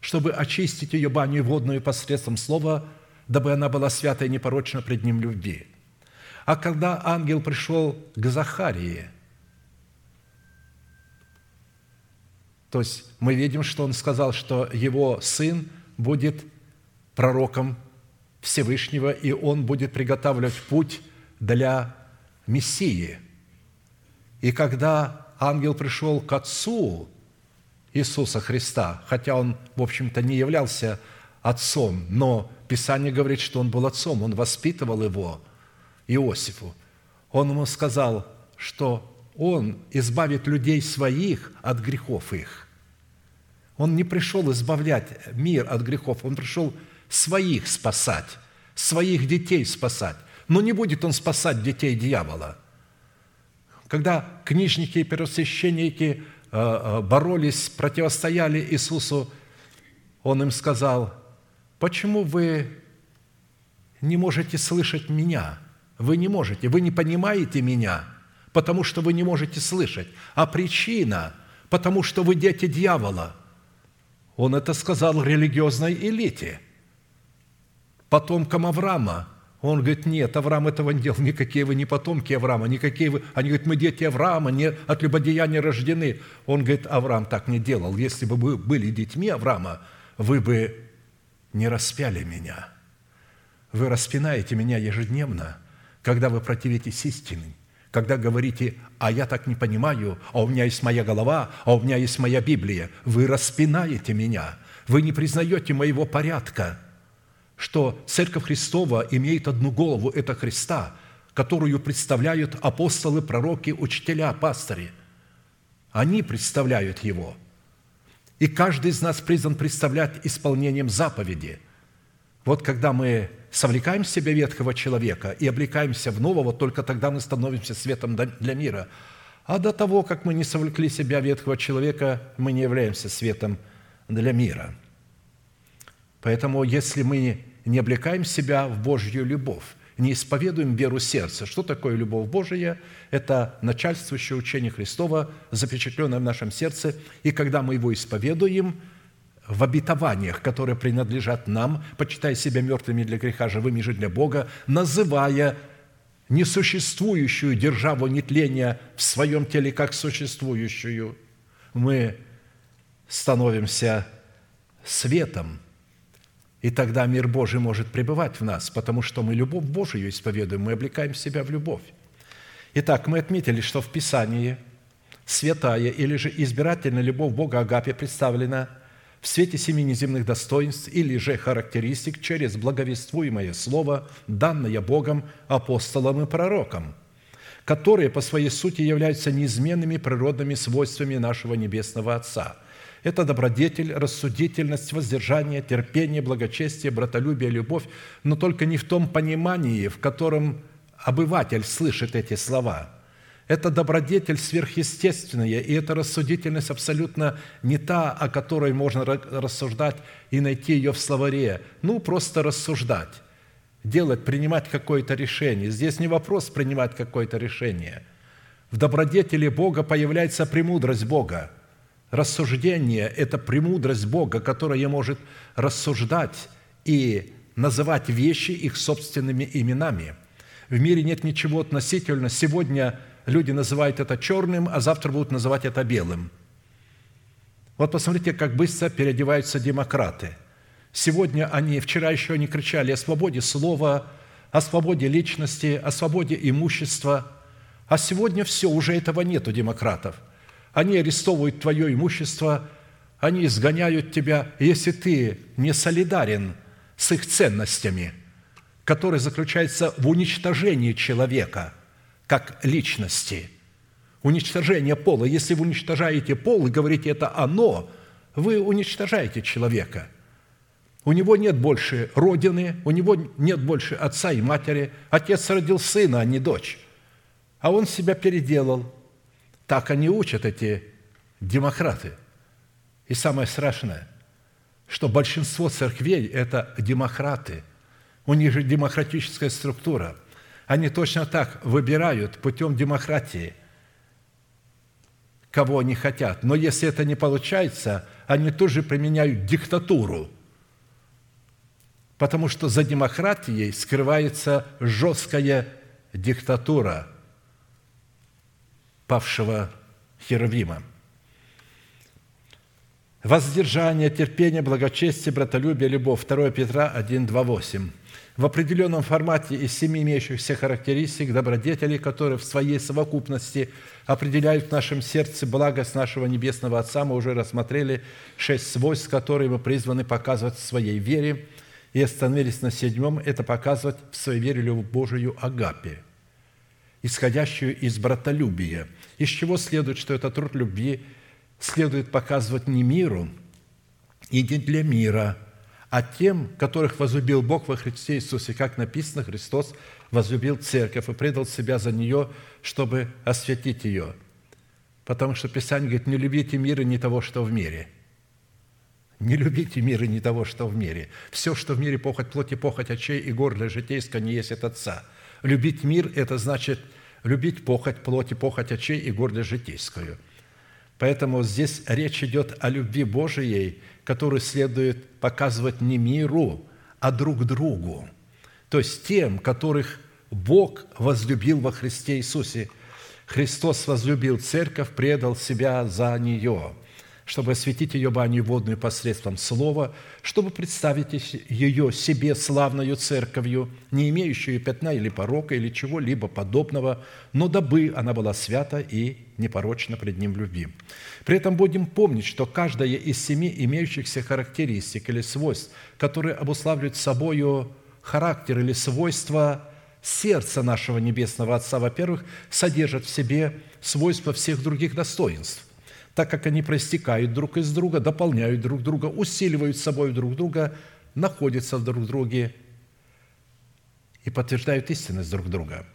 чтобы очистить ее баню водную посредством слова, дабы она была свята и непорочна пред Ним любви. А когда ангел пришел к Захарии – То есть мы видим, что он сказал, что его сын будет пророком Всевышнего, и он будет приготавливать путь для Мессии. И когда ангел пришел к отцу Иисуса Христа, хотя он, в общем-то, не являлся отцом, но Писание говорит, что он был отцом, он воспитывал его, Иосифу. Он ему сказал, что он избавит людей своих от грехов их. Он не пришел избавлять мир от грехов, он пришел своих спасать, своих детей спасать. Но не будет он спасать детей дьявола. Когда книжники и первосвященники э, э, боролись, противостояли Иисусу, он им сказал, почему вы не можете слышать меня? Вы не можете, вы не понимаете меня – потому что вы не можете слышать, а причина, потому что вы дети дьявола. Он это сказал религиозной элите, потомкам Авраама. Он говорит, нет, Авраам этого не делал, никакие вы не потомки Авраама, никакие вы... Они говорят, мы дети Авраама, не от любодеяния рождены. Он говорит, Авраам так не делал. Если бы вы были детьми Авраама, вы бы не распяли меня. Вы распинаете меня ежедневно, когда вы противитесь истине когда говорите, а я так не понимаю, а у меня есть моя голова, а у меня есть моя Библия. Вы распинаете меня, вы не признаете моего порядка, что Церковь Христова имеет одну голову – это Христа, которую представляют апостолы, пророки, учителя, пастыри. Они представляют Его. И каждый из нас призван представлять исполнением заповеди. Вот когда мы совлекаем в себя ветхого человека и облекаемся в нового, только тогда мы становимся светом для мира. А до того, как мы не совлекли себя ветхого человека, мы не являемся светом для мира. Поэтому, если мы не облекаем себя в Божью любовь, не исповедуем веру сердца. Что такое любовь Божия? Это начальствующее учение Христова, запечатленное в нашем сердце. И когда мы его исповедуем – в обетованиях, которые принадлежат нам, почитая себя мертвыми для греха, живыми же для Бога, называя несуществующую державу нетления в своем теле как существующую, мы становимся светом, и тогда мир Божий может пребывать в нас, потому что мы любовь Божию исповедуем, мы облекаем себя в любовь. Итак, мы отметили, что в Писании святая или же избирательная любовь Бога Агапе представлена – в свете семи неземных достоинств или же характеристик через благовествуемое слово, данное Богом апостолам и пророкам, которые по своей сути являются неизменными природными свойствами нашего Небесного Отца. Это добродетель, рассудительность, воздержание, терпение, благочестие, братолюбие, любовь, но только не в том понимании, в котором обыватель слышит эти слова – это добродетель сверхъестественная, и эта рассудительность абсолютно не та, о которой можно рассуждать и найти ее в словаре. Ну, просто рассуждать, делать, принимать какое-то решение. Здесь не вопрос принимать какое-то решение. В добродетели Бога появляется премудрость Бога. Рассуждение – это премудрость Бога, которая может рассуждать и называть вещи их собственными именами. В мире нет ничего относительно. Сегодня – люди называют это черным, а завтра будут называть это белым. Вот посмотрите, как быстро переодеваются демократы. Сегодня они, вчера еще они кричали о свободе слова, о свободе личности, о свободе имущества. А сегодня все, уже этого нет у демократов. Они арестовывают твое имущество, они изгоняют тебя, если ты не солидарен с их ценностями, которые заключаются в уничтожении человека – как личности. Уничтожение пола. Если вы уничтожаете пол и говорите «это оно», вы уничтожаете человека. У него нет больше родины, у него нет больше отца и матери. Отец родил сына, а не дочь. А он себя переделал. Так они учат эти демократы. И самое страшное, что большинство церквей – это демократы. У них же демократическая структура – они точно так выбирают путем демократии, кого они хотят. Но если это не получается, они тоже применяют диктатуру, потому что за демократией скрывается жесткая диктатура павшего Херувима. Воздержание, терпение, благочестие, братолюбие, любовь. 2 Петра 1, 2, 8 в определенном формате из семи имеющихся характеристик добродетелей, которые в своей совокупности определяют в нашем сердце благость нашего Небесного Отца. Мы уже рассмотрели шесть свойств, которые мы призваны показывать в своей вере, и остановились на седьмом – это показывать в своей вере любовь Божию Агапе, исходящую из братолюбия, из чего следует, что этот труд любви следует показывать не миру и не для мира – а тем, которых возлюбил Бог во Христе Иисусе, как написано, Христос возлюбил церковь и предал себя за нее, чтобы осветить ее. Потому что Писание говорит, не любите мира не того, что в мире. Не любите мира не того, что в мире. Все, что в мире похоть плоти, похоть очей и горля житейская не есть от Отца. Любить мир – это значит любить похоть плоти, похоть очей и горля житейскую. Поэтому здесь речь идет о любви Божией – который следует показывать не миру, а друг другу. То есть тем, которых Бог возлюбил во Христе Иисусе. Христос возлюбил церковь, предал себя за нее. Чтобы осветить ее баню водную посредством слова, чтобы представить ее себе славною церковью, не имеющую пятна или порока, или чего-либо подобного, но дабы она была свята и непорочна пред Ним в любви. При этом будем помнить, что каждая из семи имеющихся характеристик или свойств, которые обуславливают собою характер или свойства сердца нашего Небесного Отца, во-первых, содержат в себе свойства всех других достоинств, так как они проистекают друг из друга, дополняют друг друга, усиливают собой друг друга, находятся в друг друге и подтверждают истинность друг друга.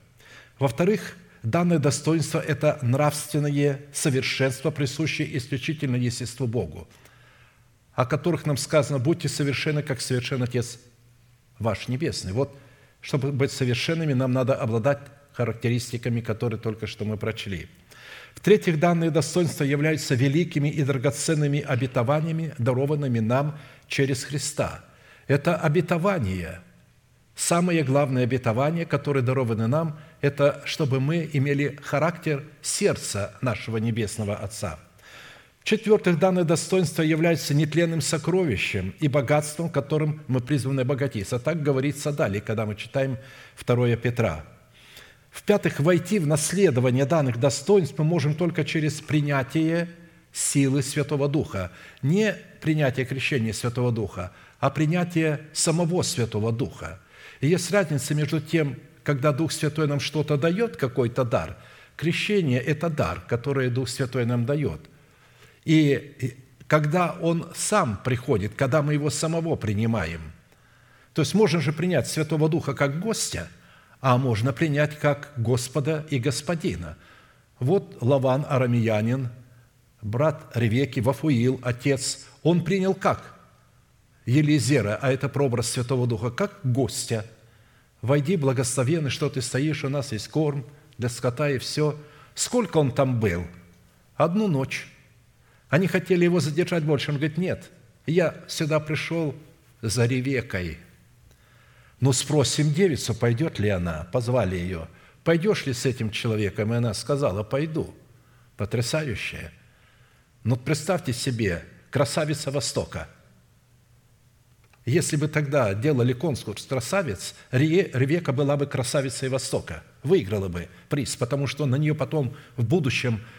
Во-вторых, данное достоинство – это нравственное совершенство, присущее исключительно естеству Богу, о которых нам сказано «Будьте совершенны, как совершен Отец ваш Небесный». Вот – чтобы быть совершенными, нам надо обладать характеристиками, которые только что мы прочли. В-третьих, данные достоинства являются великими и драгоценными обетованиями, дарованными нам через Христа. Это обетование, самое главное обетование, которое даровано нам, это чтобы мы имели характер сердца нашего Небесного Отца – в-четвертых, данное достоинство является нетленным сокровищем и богатством, которым мы призваны обогатиться. Так говорится далее, когда мы читаем 2 Петра. В-пятых, войти в наследование данных достоинств мы можем только через принятие силы Святого Духа. Не принятие крещения Святого Духа, а принятие самого Святого Духа. И есть разница между тем, когда Дух Святой нам что-то дает, какой-то дар. Крещение – это дар, который Дух Святой нам дает. И когда Он сам приходит, когда мы Его самого принимаем, то есть можно же принять Святого Духа как гостя, а можно принять как Господа и Господина. Вот Лаван, арамиянин, брат Ревеки, Вафуил, отец, он принял как? Елизера, а это прообраз Святого Духа, как гостя. «Войди, благословенный, что ты стоишь, у нас есть корм для скота и все». Сколько он там был? Одну ночь. Они хотели его задержать больше. Он говорит, нет, я сюда пришел за Ревекой. Ну, спросим девицу, пойдет ли она. Позвали ее. Пойдешь ли с этим человеком? И она сказала, пойду. Потрясающая. Ну, представьте себе, красавица Востока. Если бы тогда делали конкурс красавец, Ревека была бы красавицей Востока, выиграла бы приз, потому что на нее потом в будущем –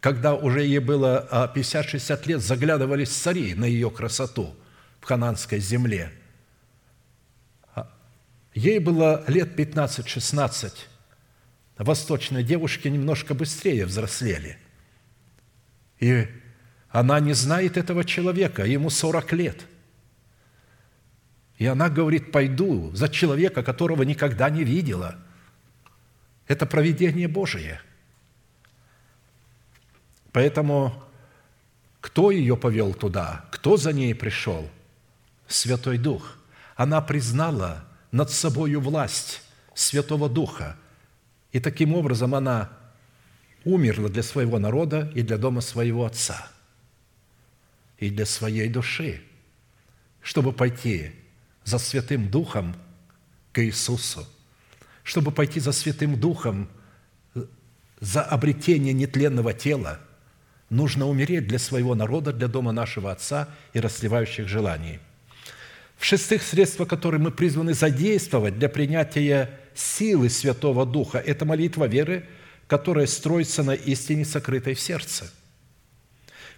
когда уже ей было 50-60 а, лет, заглядывались цари на ее красоту в хананской земле. Ей было лет 15-16. Восточные девушки немножко быстрее взрослели. И она не знает этого человека, ему 40 лет. И она говорит, пойду за человека, которого никогда не видела. Это провидение Божие – Поэтому кто ее повел туда? Кто за ней пришел? Святой Дух. Она признала над собою власть Святого Духа. И таким образом она умерла для своего народа и для дома своего отца, и для своей души, чтобы пойти за Святым Духом к Иисусу, чтобы пойти за Святым Духом за обретение нетленного тела – нужно умереть для своего народа, для дома нашего Отца и расливающих желаний. В-шестых, средства, которые мы призваны задействовать для принятия силы Святого Духа – это молитва веры, которая строится на истине, сокрытой в сердце.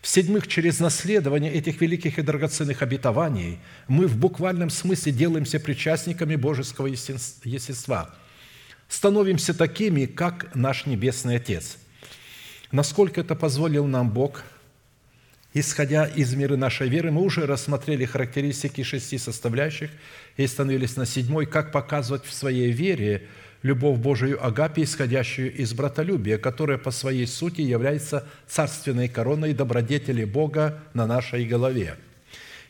В-седьмых, через наследование этих великих и драгоценных обетований мы в буквальном смысле делаемся причастниками божеского естества, становимся такими, как наш Небесный Отец – Насколько это позволил нам Бог, исходя из мира нашей веры, мы уже рассмотрели характеристики шести составляющих и остановились на седьмой, как показывать в своей вере любовь Божию Агапе, исходящую из братолюбия, которая по своей сути является царственной короной добродетели Бога на нашей голове.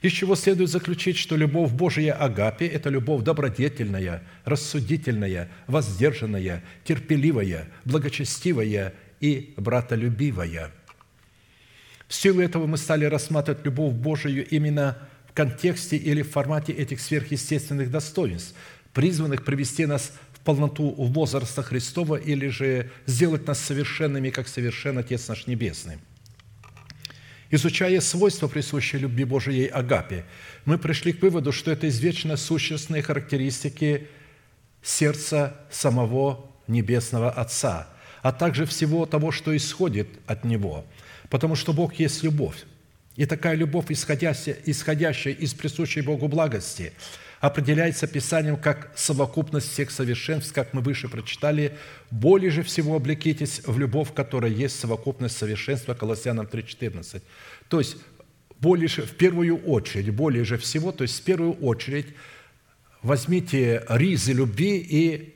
Из чего следует заключить, что любовь Божия Агапе – это любовь добродетельная, рассудительная, воздержанная, терпеливая, благочестивая и братолюбивая. В силу этого мы стали рассматривать любовь Божию именно в контексте или в формате этих сверхъестественных достоинств, призванных привести нас в полноту возраста Христова или же сделать нас совершенными, как совершен Отец наш Небесный. Изучая свойства, присущие любви Божией Агапе, мы пришли к выводу, что это извечно сущностные характеристики сердца самого Небесного Отца, а также всего того, что исходит от Него, потому что Бог есть любовь. И такая любовь, исходящая, исходящая из присущей Богу благости, определяется Писанием как совокупность всех совершенств, как мы выше прочитали. «Более же всего облекитесь в любовь, которая есть совокупность совершенства» Колоссянам 3,14. То есть, более в первую очередь, более же всего, то есть, в первую очередь, возьмите ризы любви и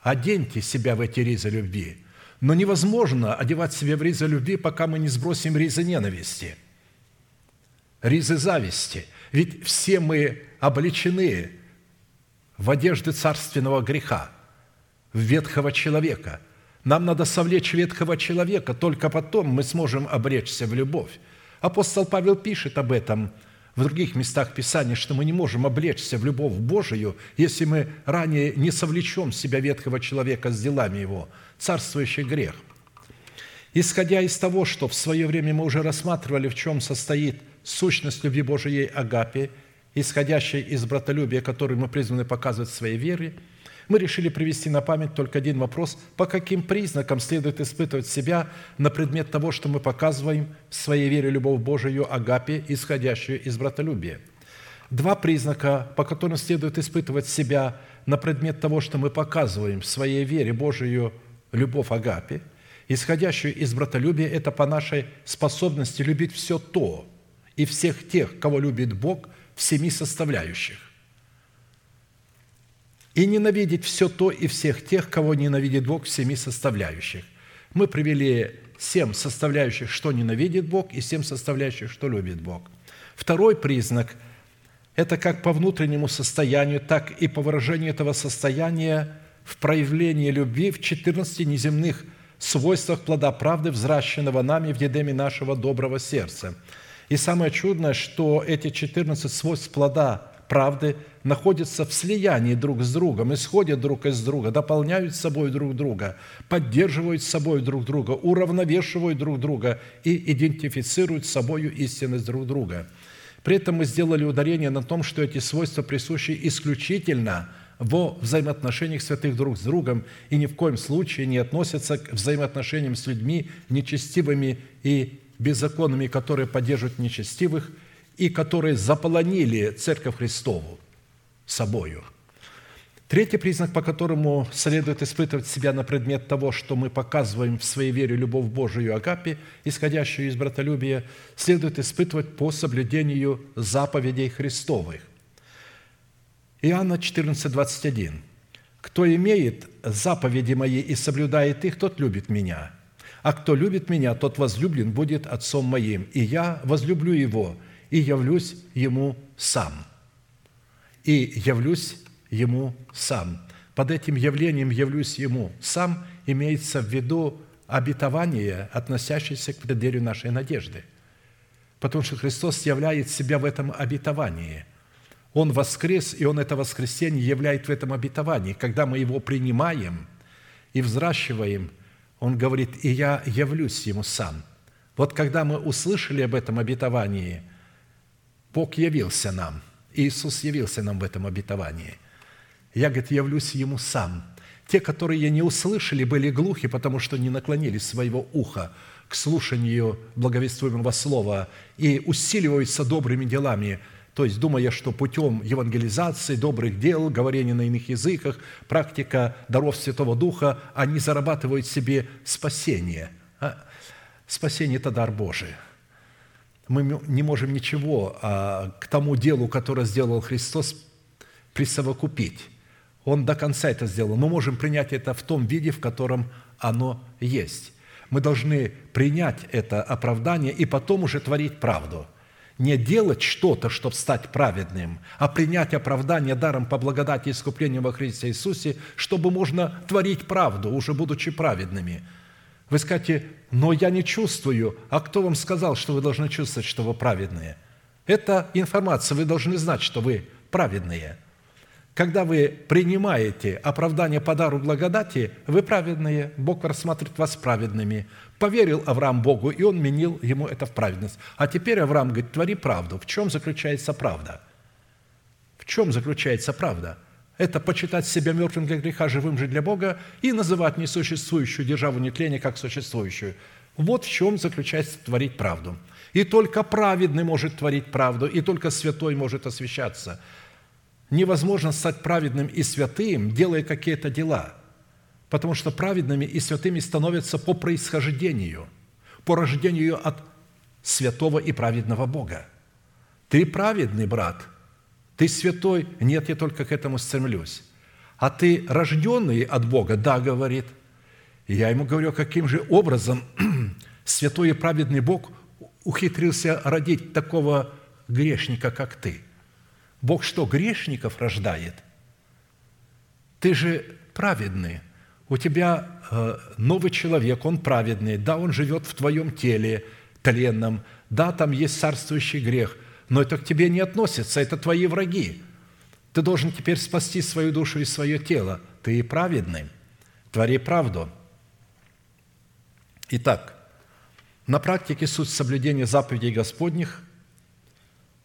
оденьте себя в эти ризы любви. Но невозможно одевать себя в ризы любви, пока мы не сбросим ризы ненависти, ризы зависти. Ведь все мы обличены в одежды царственного греха, в ветхого человека. Нам надо совлечь ветхого человека, только потом мы сможем обречься в любовь. Апостол Павел пишет об этом в других местах Писания, что мы не можем облечься в любовь Божию, если мы ранее не совлечем себя ветхого человека с делами его, царствующий грех. Исходя из того, что в свое время мы уже рассматривали, в чем состоит сущность любви Божией Агапе – исходящей из братолюбия, который мы призваны показывать в своей вере, мы решили привести на память только один вопрос, по каким признакам следует испытывать себя на предмет того, что мы показываем в своей вере любовь Божию, агапе, исходящую из братолюбия. Два признака, по которым следует испытывать себя на предмет того, что мы показываем в своей вере Божию любовь агапе, исходящую из братолюбия, это по нашей способности любить все то и всех тех, кого любит Бог – в семи составляющих. И ненавидеть все то и всех тех, кого ненавидит Бог в семи составляющих. Мы привели семь составляющих, что ненавидит Бог, и семь составляющих, что любит Бог. Второй признак – это как по внутреннему состоянию, так и по выражению этого состояния в проявлении любви в 14 неземных свойствах плода правды, взращенного нами в едеме нашего доброго сердца – и самое чудное, что эти 14 свойств плода правды находятся в слиянии друг с другом, исходят друг из друга, дополняют собой друг друга, поддерживают собой друг друга, уравновешивают друг друга и идентифицируют с собой истинность друг друга. При этом мы сделали ударение на том, что эти свойства присущи исключительно во взаимоотношениях святых друг с другом и ни в коем случае не относятся к взаимоотношениям с людьми нечестивыми и беззаконными, которые поддерживают нечестивых и которые заполонили Церковь Христову собою. Третий признак, по которому следует испытывать себя на предмет того, что мы показываем в своей вере любовь Божию Агапе, исходящую из братолюбия, следует испытывать по соблюдению заповедей Христовых. Иоанна 14, 21. «Кто имеет заповеди мои и соблюдает их, тот любит меня, а кто любит Меня, тот возлюблен будет Отцом Моим, и Я возлюблю Его, и явлюсь Ему сам». И явлюсь Ему сам. Под этим явлением «явлюсь Ему сам» имеется в виду обетование, относящееся к преддверию нашей надежды. Потому что Христос являет себя в этом обетовании. Он воскрес, и Он это воскресение являет в этом обетовании. Когда мы Его принимаем и взращиваем – он говорит, «И я явлюсь ему сам». Вот когда мы услышали об этом обетовании, Бог явился нам, Иисус явился нам в этом обетовании. Я, говорит, явлюсь ему сам. Те, которые не услышали, были глухи, потому что не наклонили своего уха к слушанию благовествуемого слова и усиливаются добрыми делами – то есть думая, что путем евангелизации, добрых дел, говорения на иных языках, практика даров Святого Духа, они зарабатывают себе спасение. А спасение – это дар Божий. Мы не можем ничего а, к тому делу, которое сделал Христос, присовокупить. Он до конца это сделал. Мы можем принять это в том виде, в котором оно есть. Мы должны принять это оправдание и потом уже творить правду – не делать что-то, чтобы стать праведным, а принять оправдание даром по благодати и искуплению во Христе Иисусе, чтобы можно творить правду, уже будучи праведными. Вы скажете, но я не чувствую. А кто вам сказал, что вы должны чувствовать, что вы праведные? Это информация, вы должны знать, что вы праведные. Когда вы принимаете оправдание по дару благодати, вы праведные, Бог рассматривает вас праведными. Поверил Авраам Богу, и он менил ему это в праведность. А теперь Авраам говорит, твори правду. В чем заключается правда? В чем заключается правда? Это почитать себя мертвым для греха, живым же для Бога и называть несуществующую державу нетления как существующую. Вот в чем заключается творить правду. И только праведный может творить правду, и только святой может освящаться. Невозможно стать праведным и святым, делая какие-то дела, потому что праведными и святыми становятся по происхождению, по рождению от святого и праведного Бога. Ты праведный, брат, ты святой? Нет, я только к этому стремлюсь. А ты рожденный от Бога? Да, говорит. И я ему говорю, каким же образом святой и праведный Бог ухитрился родить такого грешника, как ты? Бог что, грешников рождает? Ты же праведный. У тебя э, новый человек, он праведный. Да, он живет в твоем теле тленном. Да, там есть царствующий грех. Но это к тебе не относится, это твои враги. Ты должен теперь спасти свою душу и свое тело. Ты праведный. Твори правду. Итак, на практике суть соблюдения заповедей Господних,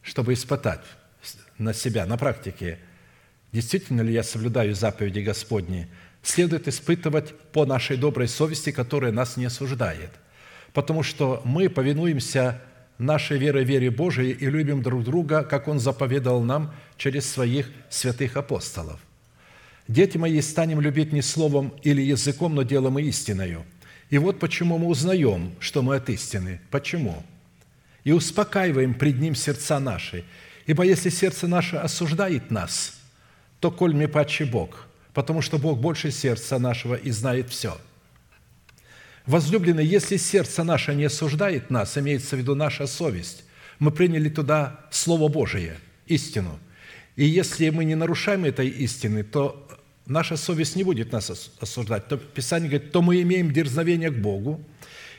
чтобы испытать на себя, на практике, действительно ли я соблюдаю заповеди Господни, следует испытывать по нашей доброй совести, которая нас не осуждает. Потому что мы повинуемся нашей верой, вере Божией и любим друг друга, как Он заповедал нам через своих святых апостолов. Дети мои, станем любить не словом или языком, но делом и истиною – и вот почему мы узнаем, что мы от истины. Почему? И успокаиваем пред Ним сердца наши. Ибо если сердце наше осуждает нас, то коль мы паче Бог, потому что Бог больше сердца нашего и знает все. Возлюбленные, если сердце наше не осуждает нас, имеется в виду наша совесть, мы приняли туда Слово Божие, истину. И если мы не нарушаем этой истины, то наша совесть не будет нас осуждать. То Писание говорит, то мы имеем дерзновение к Богу,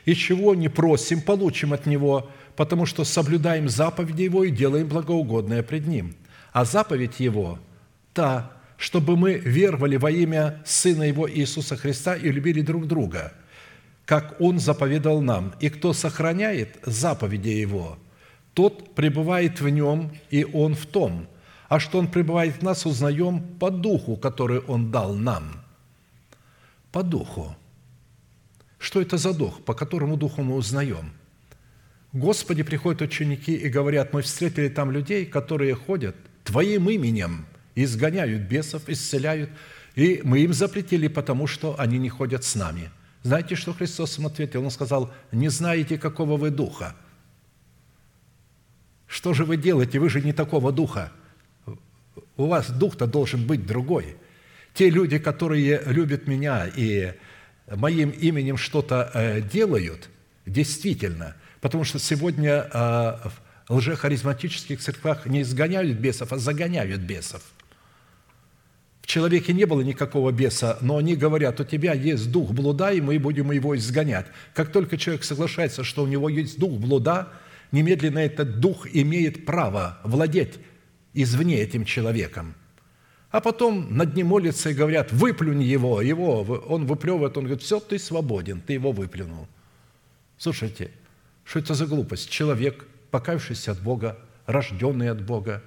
и чего не просим, получим от Него, потому что соблюдаем заповеди Его и делаем благоугодное пред Ним. А заповедь Его – та, чтобы мы веровали во имя Сына Его Иисуса Христа и любили друг друга, как Он заповедал нам. И кто сохраняет заповеди Его, тот пребывает в Нем, и Он в том – а что Он пребывает в нас, узнаем по духу, который Он дал нам. По духу. Что это за дух? По которому духу мы узнаем? Господи, приходят ученики и говорят, мы встретили там людей, которые ходят Твоим именем, изгоняют бесов, исцеляют, и мы им запретили, потому что они не ходят с нами. Знаете, что Христос им ответил? Он сказал, не знаете, какого вы духа. Что же вы делаете? Вы же не такого духа. У вас дух-то должен быть другой. Те люди, которые любят меня и моим именем что-то э, делают, действительно, потому что сегодня э, в лжехаризматических церквах не изгоняют бесов, а загоняют бесов. В человеке не было никакого беса, но они говорят, у тебя есть дух блуда, и мы будем его изгонять. Как только человек соглашается, что у него есть дух блуда, немедленно этот дух имеет право владеть извне этим человеком. А потом над ним молятся и говорят, выплюнь его, его, он выплевывает, он говорит, все, ты свободен, ты его выплюнул. Слушайте, что это за глупость? Человек, покаявшийся от Бога, рожденный от Бога,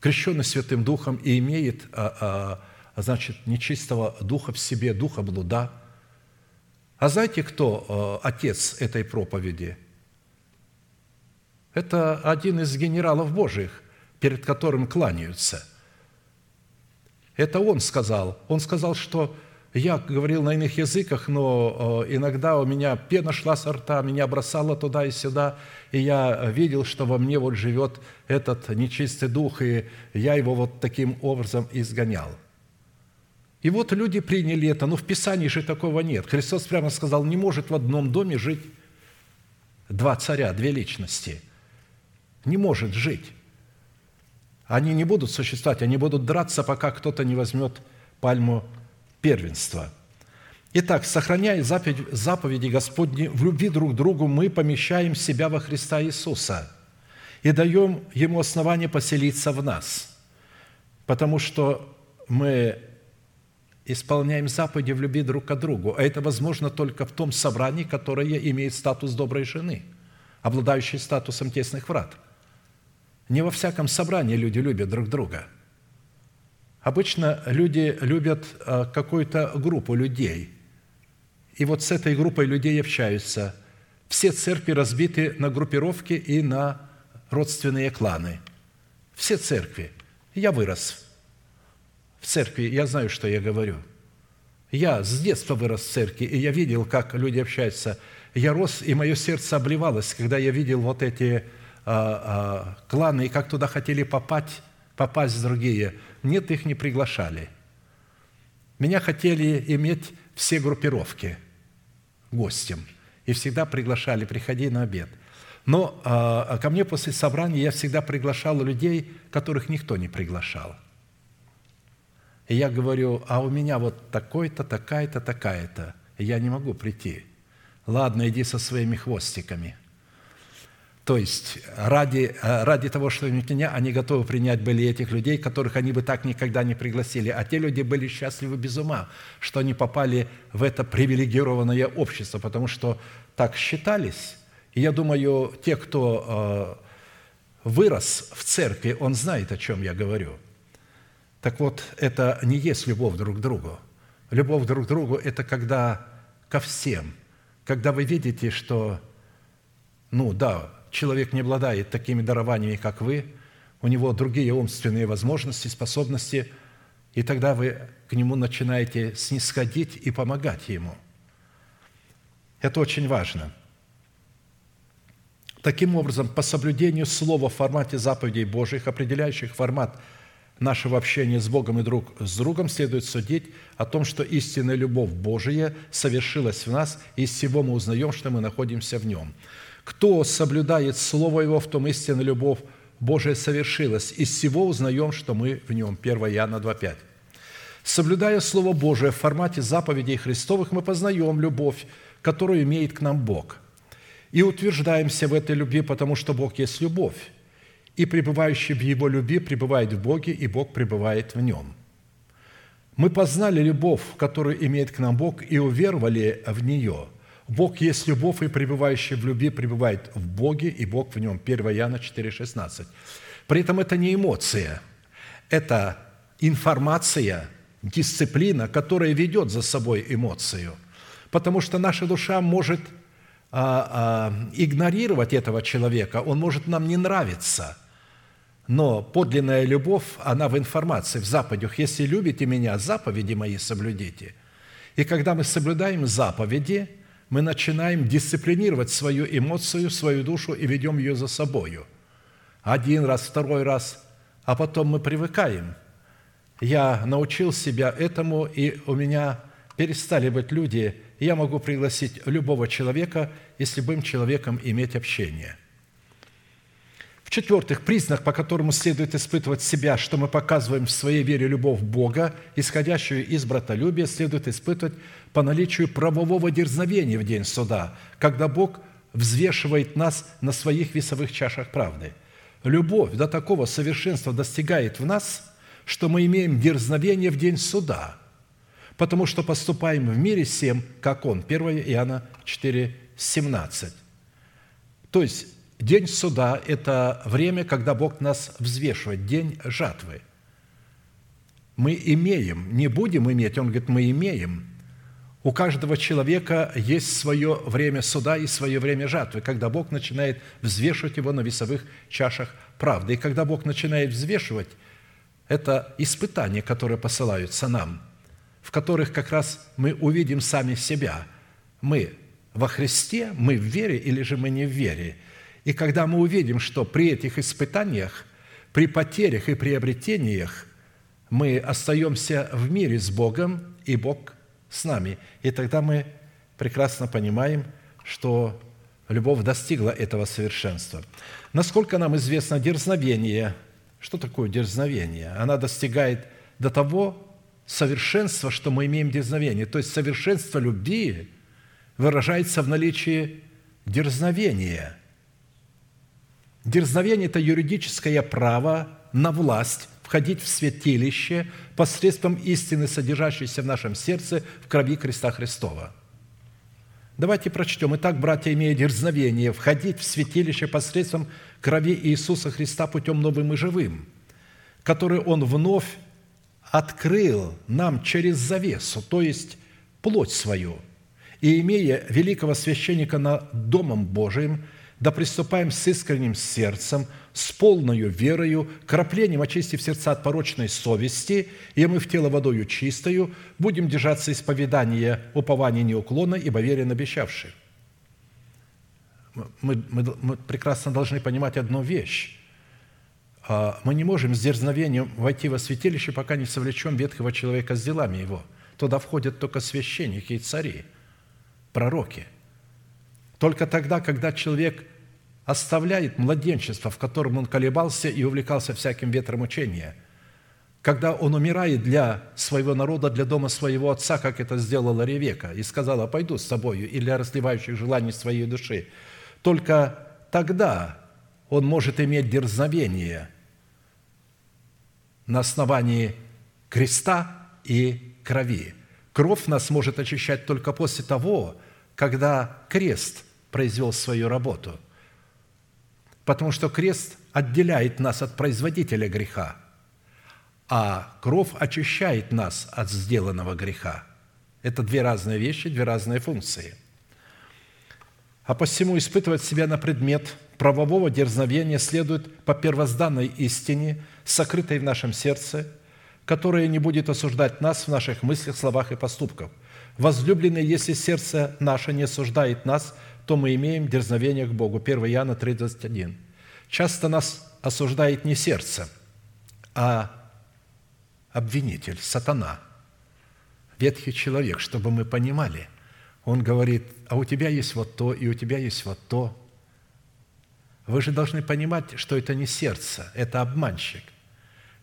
крещенный Святым Духом и имеет, а, а, значит, нечистого духа в себе, духа блуда. А знаете, кто а, отец этой проповеди? Это один из генералов Божьих – перед которым кланяются. Это он сказал. Он сказал, что я говорил на иных языках, но э, иногда у меня пена шла с рта, меня бросало туда и сюда, и я видел, что во мне вот живет этот нечистый дух, и я его вот таким образом изгонял. И вот люди приняли это, но в Писании же такого нет. Христос прямо сказал, не может в одном доме жить два царя, две личности. Не может жить. Они не будут существовать, они будут драться, пока кто-то не возьмет пальму первенства. Итак, сохраняя заповеди, заповеди Господни в любви друг к другу, мы помещаем себя во Христа Иисуса и даем Ему основание поселиться в нас. Потому что мы исполняем заповеди в любви друг к другу. А это возможно только в том собрании, которое имеет статус доброй жены, обладающей статусом тесных врат. Не во всяком собрании люди любят друг друга. Обычно люди любят э, какую-то группу людей. И вот с этой группой людей общаются. Все церкви разбиты на группировки и на родственные кланы. Все церкви. Я вырос в церкви, я знаю, что я говорю. Я с детства вырос в церкви, и я видел, как люди общаются. Я рос, и мое сердце обливалось, когда я видел вот эти а, а, кланы, и как туда хотели попасть, попасть другие. Нет, их не приглашали. Меня хотели иметь все группировки гостем. И всегда приглашали, приходи на обед. Но а, ко мне после собрания я всегда приглашал людей, которых никто не приглашал – и я говорю, а у меня вот такой-то, такая-то, такая-то. Я не могу прийти. Ладно, иди со своими хвостиками. То есть ради, ради того, что меня, они готовы принять были этих людей, которых они бы так никогда не пригласили. А те люди были счастливы без ума, что они попали в это привилегированное общество, потому что так считались. И я думаю, те, кто э, вырос в церкви, он знает, о чем я говорю – так вот, это не есть любовь друг к другу. Любовь друг к другу – это когда ко всем, когда вы видите, что, ну да, человек не обладает такими дарованиями, как вы, у него другие умственные возможности, способности, и тогда вы к нему начинаете снисходить и помогать ему. Это очень важно. Таким образом, по соблюдению слова в формате заповедей Божьих, определяющих формат – нашего общения с Богом и друг с другом следует судить о том, что истинная любовь Божия совершилась в нас, и из всего мы узнаем, что мы находимся в Нем. Кто соблюдает Слово Его, в том истинная любовь Божия совершилась. Из всего узнаем, что мы в Нем. 1 Иоанна 2,5. Соблюдая Слово Божие в формате заповедей Христовых, мы познаем любовь, которую имеет к нам Бог. И утверждаемся в этой любви, потому что Бог есть любовь и пребывающий в Его любви пребывает в Боге, и Бог пребывает в нем. Мы познали любовь, которую имеет к нам Бог, и уверовали в нее. Бог есть любовь, и пребывающий в любви пребывает в Боге, и Бог в нем. 1 Иоанна 4,16. При этом это не эмоция, это информация, дисциплина, которая ведет за собой эмоцию. Потому что наша душа может а, а, игнорировать этого человека, он может нам не нравиться, но подлинная любовь, она в информации, в заповедях. Если любите меня, заповеди мои соблюдите. И когда мы соблюдаем заповеди, мы начинаем дисциплинировать свою эмоцию, свою душу и ведем ее за собою. Один раз, второй раз, а потом мы привыкаем. Я научил себя этому, и у меня перестали быть люди, я могу пригласить любого человека, если будем человеком иметь общение. В-четвертых, признак, по которому следует испытывать себя, что мы показываем в своей вере любовь Бога, исходящую из братолюбия, следует испытывать по наличию правового дерзновения в день суда, когда Бог взвешивает нас на своих весовых чашах правды. Любовь до такого совершенства достигает в нас, что мы имеем дерзновение в день суда, потому что поступаем в мире всем, как Он. 1 Иоанна 4, 17. То есть, День суда – это время, когда Бог нас взвешивает, день жатвы. Мы имеем, не будем иметь, Он говорит, мы имеем. У каждого человека есть свое время суда и свое время жатвы, когда Бог начинает взвешивать его на весовых чашах правды. И когда Бог начинает взвешивать, это испытания, которые посылаются нам, в которых как раз мы увидим сами себя. Мы во Христе, мы в вере или же мы не в вере – и когда мы увидим, что при этих испытаниях, при потерях и приобретениях мы остаемся в мире с Богом, и Бог с нами, и тогда мы прекрасно понимаем, что любовь достигла этого совершенства. Насколько нам известно дерзновение, что такое дерзновение? Она достигает до того совершенства, что мы имеем дерзновение. То есть совершенство любви выражается в наличии дерзновения – Дерзновение – это юридическое право на власть входить в святилище посредством истины, содержащейся в нашем сердце в крови креста Христова. Давайте прочтем. Итак, братья, имея дерзновение, входить в святилище посредством крови Иисуса Христа путем новым и живым, который Он вновь открыл нам через завесу, то есть плоть свою, и имея великого священника над Домом Божиим, да приступаем с искренним сердцем, с полною верою, краплением очистив сердца от порочной совести, и мы в тело водою чистою будем держаться исповедания упования неуклонно, ибо верен обещавший. Мы, мы, мы прекрасно должны понимать одну вещь. А, Мы не можем с дерзновением войти во святилище, пока не совлечем ветхого человека с делами его. Туда входят только священники и цари, пророки. Только тогда, когда человек оставляет младенчество, в котором он колебался и увлекался всяким ветром учения, когда он умирает для своего народа, для дома своего отца, как это сделала Ревека, и сказала, пойду с тобою, и для разливающих желаний своей души, только тогда он может иметь дерзновение на основании креста и крови. Кровь нас может очищать только после того, когда крест произвел свою работу. Потому что крест отделяет нас от производителя греха, а кровь очищает нас от сделанного греха. Это две разные вещи, две разные функции. А посему испытывать себя на предмет правового дерзновения следует по первозданной истине, сокрытой в нашем сердце, которая не будет осуждать нас в наших мыслях, словах и поступках. Возлюбленные, если сердце наше не осуждает нас, то мы имеем дерзновение к Богу. 1 Иоанна 3,21. Часто нас осуждает не сердце, а обвинитель, сатана, ветхий человек, чтобы мы понимали. Он говорит, а у тебя есть вот то, и у тебя есть вот то. Вы же должны понимать, что это не сердце, это обманщик.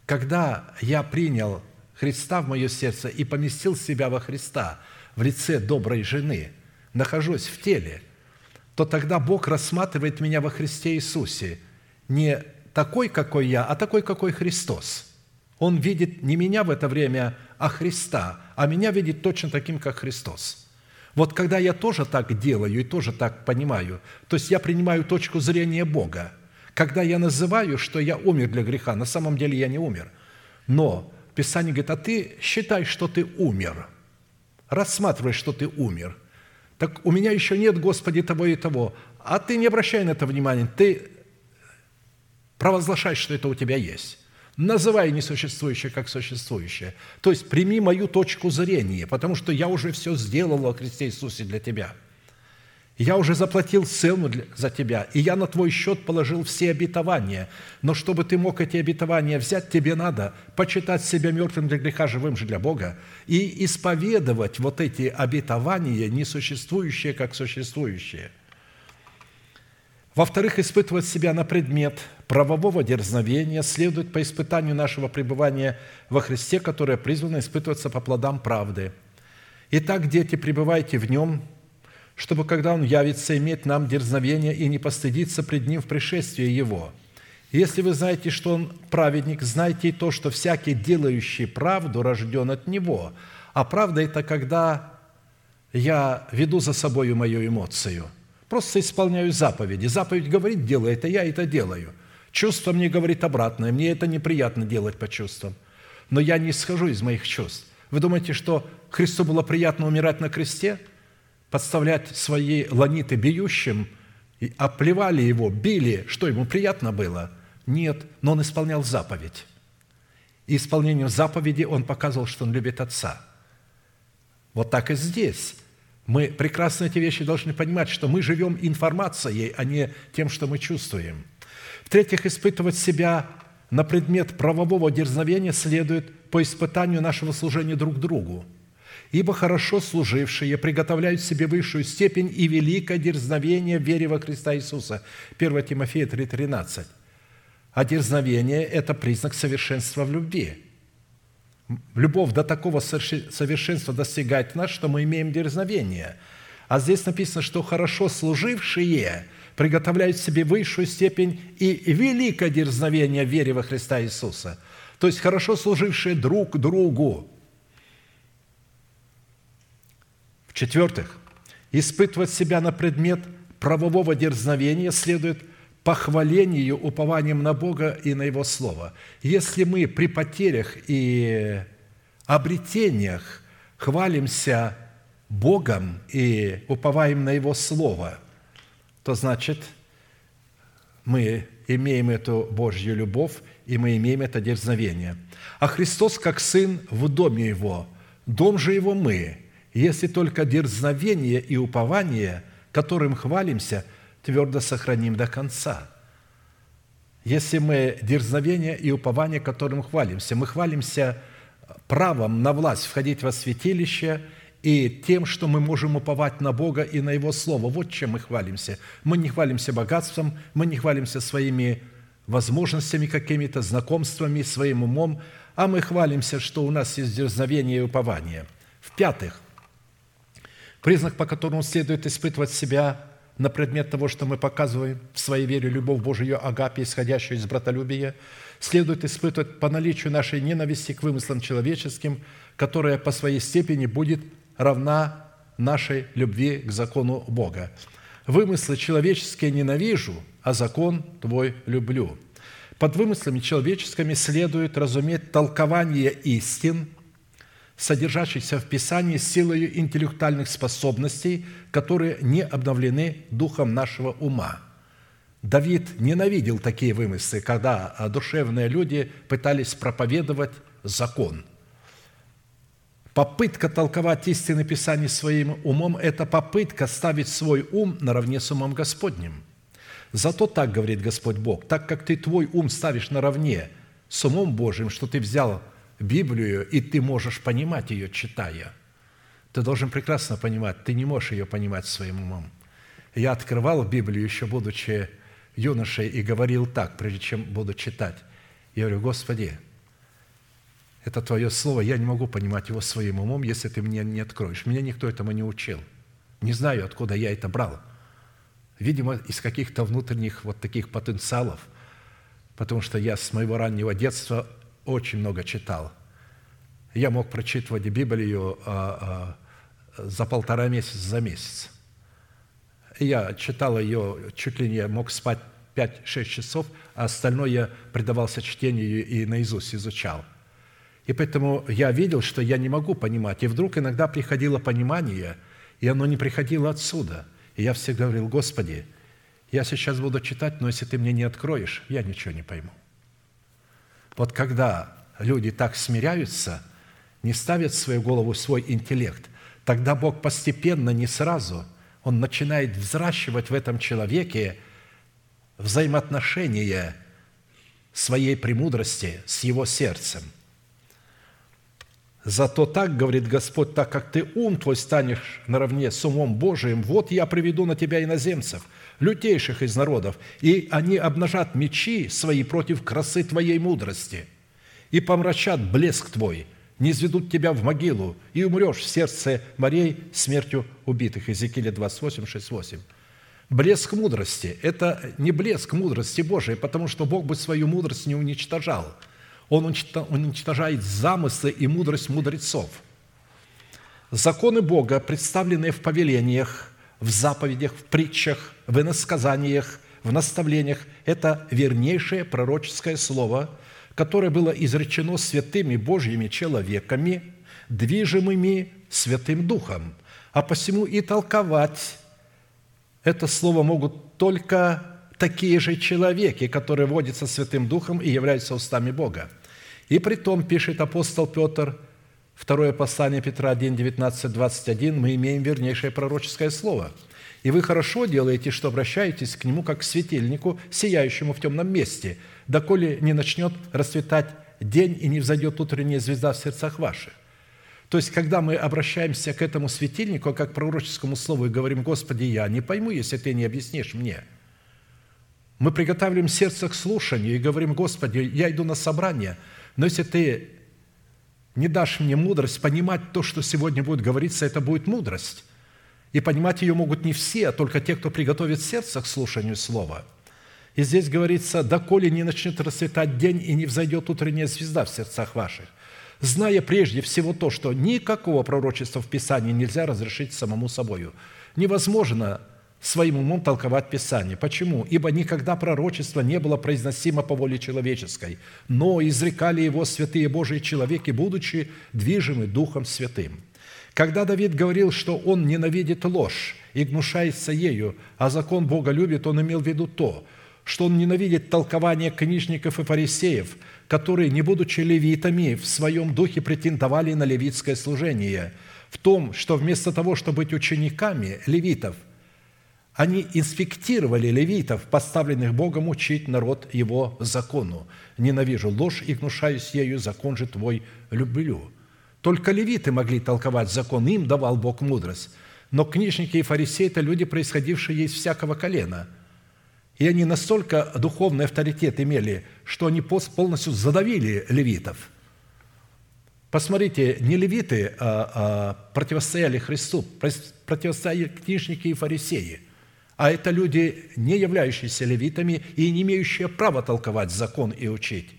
Когда я принял Христа в мое сердце и поместил себя во Христа в лице доброй жены, нахожусь в теле, то тогда Бог рассматривает меня во Христе Иисусе не такой, какой я, а такой, какой Христос. Он видит не меня в это время, а Христа, а меня видит точно таким, как Христос. Вот когда я тоже так делаю и тоже так понимаю, то есть я принимаю точку зрения Бога, когда я называю, что я умер для греха, на самом деле я не умер. Но Писание говорит, а ты считай, что ты умер. Рассматривай, что ты умер. Так у меня еще нет, Господи, того и того. А ты не обращай на это внимания. Ты провозглашай, что это у тебя есть. Называй несуществующее как существующее. То есть прими мою точку зрения, потому что я уже все сделал во Христе Иисусе для тебя. Я уже заплатил цену за тебя, и я на твой счет положил все обетования. Но чтобы ты мог эти обетования взять, тебе надо почитать себя мертвым для греха, живым же для Бога, и исповедовать вот эти обетования, несуществующие как существующие – во-вторых, испытывать себя на предмет правового дерзновения следует по испытанию нашего пребывания во Христе, которое призвано испытываться по плодам правды. Итак, дети, пребывайте в Нем, чтобы, когда Он явится, иметь нам дерзновение и не постыдиться пред Ним в пришествии Его. Если вы знаете, что Он праведник, знайте и то, что всякий, делающий правду, рожден от Него. А правда – это когда я веду за собой мою эмоцию. Просто исполняю заповеди. Заповедь говорит, делай это, я это делаю. Чувство мне говорит обратное. Мне это неприятно делать по чувствам. Но я не схожу из моих чувств. Вы думаете, что Христу было приятно умирать на кресте? Подставлять свои ланиты бьющим? И оплевали его, били. Что, ему приятно было? Нет, но он исполнял заповедь. И исполнением заповеди он показывал, что он любит Отца. Вот так и здесь. Мы прекрасно эти вещи должны понимать, что мы живем информацией, а не тем, что мы чувствуем. В-третьих, испытывать себя на предмет правового дерзновения следует по испытанию нашего служения друг другу. Ибо хорошо служившие приготовляют себе высшую степень и великое дерзновение в вере во Христа Иисуса. 1 Тимофея 3,13. А дерзновение – это признак совершенства в любви – Любовь до такого совершенства достигает нас, что мы имеем дерзновение. А здесь написано, что хорошо служившие приготовляют себе высшую степень и великое дерзновение в вере во Христа Иисуса. То есть хорошо служившие друг другу. В-четвертых, испытывать себя на предмет правового дерзновения следует похвалению упованием на Бога и на Его Слово. Если мы при потерях и обретениях хвалимся Богом и уповаем на Его Слово, то значит, мы имеем эту Божью любовь, и мы имеем это дерзновение. А Христос, как Сын, в доме Его, дом же Его мы, если только дерзновение и упование, которым хвалимся, твердо сохраним до конца. Если мы дерзновение и упование, которым хвалимся, мы хвалимся правом на власть входить во святилище и тем, что мы можем уповать на Бога и на Его Слово. Вот чем мы хвалимся. Мы не хвалимся богатством, мы не хвалимся своими возможностями какими-то, знакомствами, своим умом, а мы хвалимся, что у нас есть дерзновение и упование. В-пятых, признак, по которому следует испытывать себя на предмет того, что мы показываем в своей вере любовь Божию Агапе, исходящую из братолюбия, следует испытывать по наличию нашей ненависти к вымыслам человеческим, которая по своей степени будет равна нашей любви к закону Бога. Вымыслы человеческие ненавижу, а закон Твой люблю. Под вымыслами человеческими следует разуметь толкование истин, содержащихся в Писании силой интеллектуальных способностей, которые не обновлены духом нашего ума. Давид ненавидел такие вымыслы, когда душевные люди пытались проповедовать закон. Попытка толковать истины Писаний своим умом – это попытка ставить свой ум наравне с умом Господним. Зато так говорит Господь Бог, так как ты твой ум ставишь наравне с умом Божьим, что ты взял Библию, и ты можешь понимать ее, читая. Ты должен прекрасно понимать, ты не можешь ее понимать своим умом. Я открывал Библию, еще будучи юношей, и говорил так, прежде чем буду читать. Я говорю, Господи, это Твое Слово, я не могу понимать его своим умом, если Ты мне не откроешь. Меня никто этому не учил. Не знаю, откуда я это брал. Видимо, из каких-то внутренних вот таких потенциалов, потому что я с моего раннего детства очень много читал. Я мог прочитывать Библию а, а, за полтора месяца, за месяц. Я читал ее, чуть ли не мог спать 5-6 часов, а остальное я предавался чтению и наизусть изучал. И поэтому я видел, что я не могу понимать. И вдруг иногда приходило понимание, и оно не приходило отсюда. И я всегда говорил, Господи, я сейчас буду читать, но если Ты мне не откроешь, я ничего не пойму. Вот когда люди так смиряются, не ставят в свою голову свой интеллект, тогда Бог постепенно, не сразу, Он начинает взращивать в этом человеке взаимоотношения своей премудрости с его сердцем. Зато так, говорит Господь, так как ты ум твой станешь наравне с умом Божиим, вот я приведу на тебя иноземцев, лютейших из народов, и они обнажат мечи свои против красы твоей мудрости, и помрачат блеск твой, не изведут тебя в могилу, и умрешь в сердце морей смертью убитых». Иезекииля 28, 6, 8. Блеск мудрости – это не блеск мудрости Божией, потому что Бог бы свою мудрость не уничтожал. Он уничтожает замыслы и мудрость мудрецов. Законы Бога, представленные в повелениях, в заповедях, в притчах, в иносказаниях, в наставлениях – это вернейшее пророческое слово, которое было изречено святыми Божьими человеками, движимыми Святым Духом. А посему и толковать это слово могут только такие же человеки, которые водятся Святым Духом и являются устами Бога. И при том, пишет апостол Петр, второе послание Петра 1, 19, 21, мы имеем вернейшее пророческое слово. И вы хорошо делаете, что обращаетесь к нему как к светильнику, сияющему в темном месте, доколе не начнет расцветать день и не взойдет утренняя звезда в сердцах ваших. То есть, когда мы обращаемся к этому светильнику, как к пророческому слову, и говорим, «Господи, я не пойму, если Ты не объяснишь мне», мы приготавливаем сердце к слушанию и говорим, «Господи, я иду на собрание, но если Ты не дашь мне мудрость понимать то, что сегодня будет говориться, это будет мудрость. И понимать ее могут не все, а только те, кто приготовит сердце к слушанию Слова. И здесь говорится, «Доколе не начнет расцветать день и не взойдет утренняя звезда в сердцах ваших, зная прежде всего то, что никакого пророчества в Писании нельзя разрешить самому собою. Невозможно своим умом толковать Писание. Почему? Ибо никогда пророчество не было произносимо по воле человеческой, но изрекали его святые Божии человеки, будучи движимы Духом Святым. Когда Давид говорил, что он ненавидит ложь и гнушается ею, а закон Бога любит, он имел в виду то, что он ненавидит толкование книжников и фарисеев, которые, не будучи левитами, в своем духе претендовали на левитское служение, в том, что вместо того, чтобы быть учениками левитов, они инспектировали левитов, поставленных Богом учить народ Его закону. «Ненавижу ложь и гнушаюсь ею, закон же Твой люблю». Только левиты могли толковать закон, им давал Бог мудрость. Но книжники и фарисеи – это люди, происходившие из всякого колена. И они настолько духовный авторитет имели, что они полностью задавили левитов. Посмотрите, не левиты а, а противостояли Христу, противостояли книжники и фарисеи – а это люди, не являющиеся левитами и не имеющие права толковать закон и учить.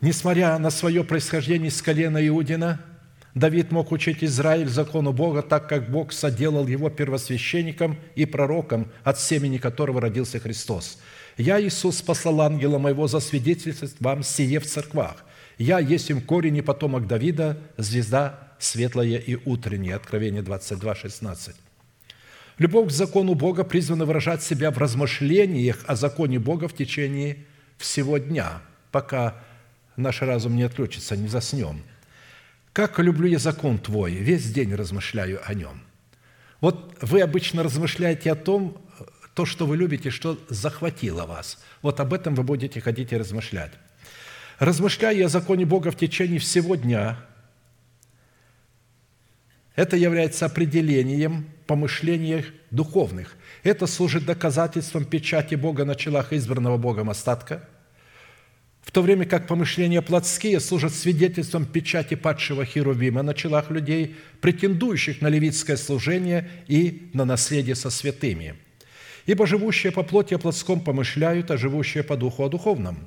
Несмотря на свое происхождение из колена Иудина, Давид мог учить Израиль закону Бога, так как Бог соделал его первосвященником и пророком, от семени которого родился Христос. «Я, Иисус, послал ангела моего засвидетельствовать вам сие в церквах. Я есть им корень и потомок Давида, звезда светлая и утренняя». Откровение 22, 16. Любовь к закону Бога призвана выражать себя в размышлениях о законе Бога в течение всего дня, пока наш разум не отключится, не заснем. Как люблю я закон Твой, весь день размышляю о нем. Вот вы обычно размышляете о том, то, что вы любите, что захватило вас. Вот об этом вы будете ходить и размышлять. Размышляя о законе Бога в течение всего дня, это является определением помышлениях духовных. Это служит доказательством печати Бога на челах избранного Богом остатка – в то время как помышления плотские служат свидетельством печати падшего Херувима на челах людей, претендующих на левитское служение и на наследие со святыми. Ибо живущие по плоти о плотском помышляют, а живущие по духу о духовном.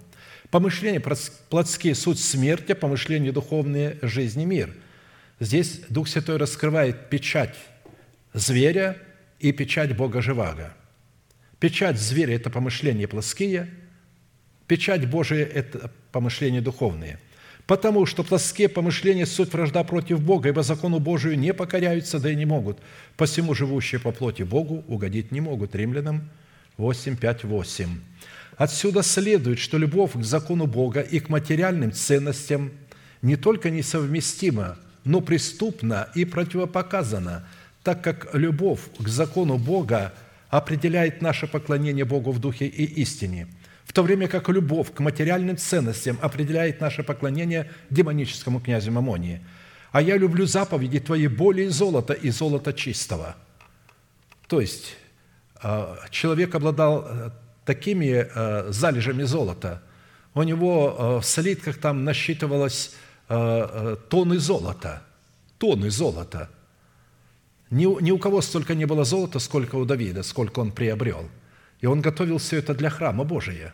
Помышления плотские – суть смерть, а помышления духовные – жизнь и мир. Здесь Дух Святой раскрывает печать зверя и печать Бога Живаго. Печать зверя – это помышления плотские – Печать Божия – это помышления духовные. Потому что плоские помышления – суть вражда против Бога, ибо закону Божию не покоряются, да и не могут. Посему живущие по плоти Богу угодить не могут. Римлянам 8, 5, 8. Отсюда следует, что любовь к закону Бога и к материальным ценностям не только несовместима, но преступна и противопоказана, так как любовь к закону Бога определяет наше поклонение Богу в духе и истине – в то время как любовь к материальным ценностям определяет наше поклонение демоническому князю Мамонии. А я люблю заповеди Твои более золота и золота чистого. То есть а, человек обладал э, такими э, залежами золота. У него э, в слитках там насчитывалось тонны золота. Тонны золота. Ни, ни у кого столько не было золота, сколько у Давида, сколько он приобрел – и он готовил все это для храма Божия.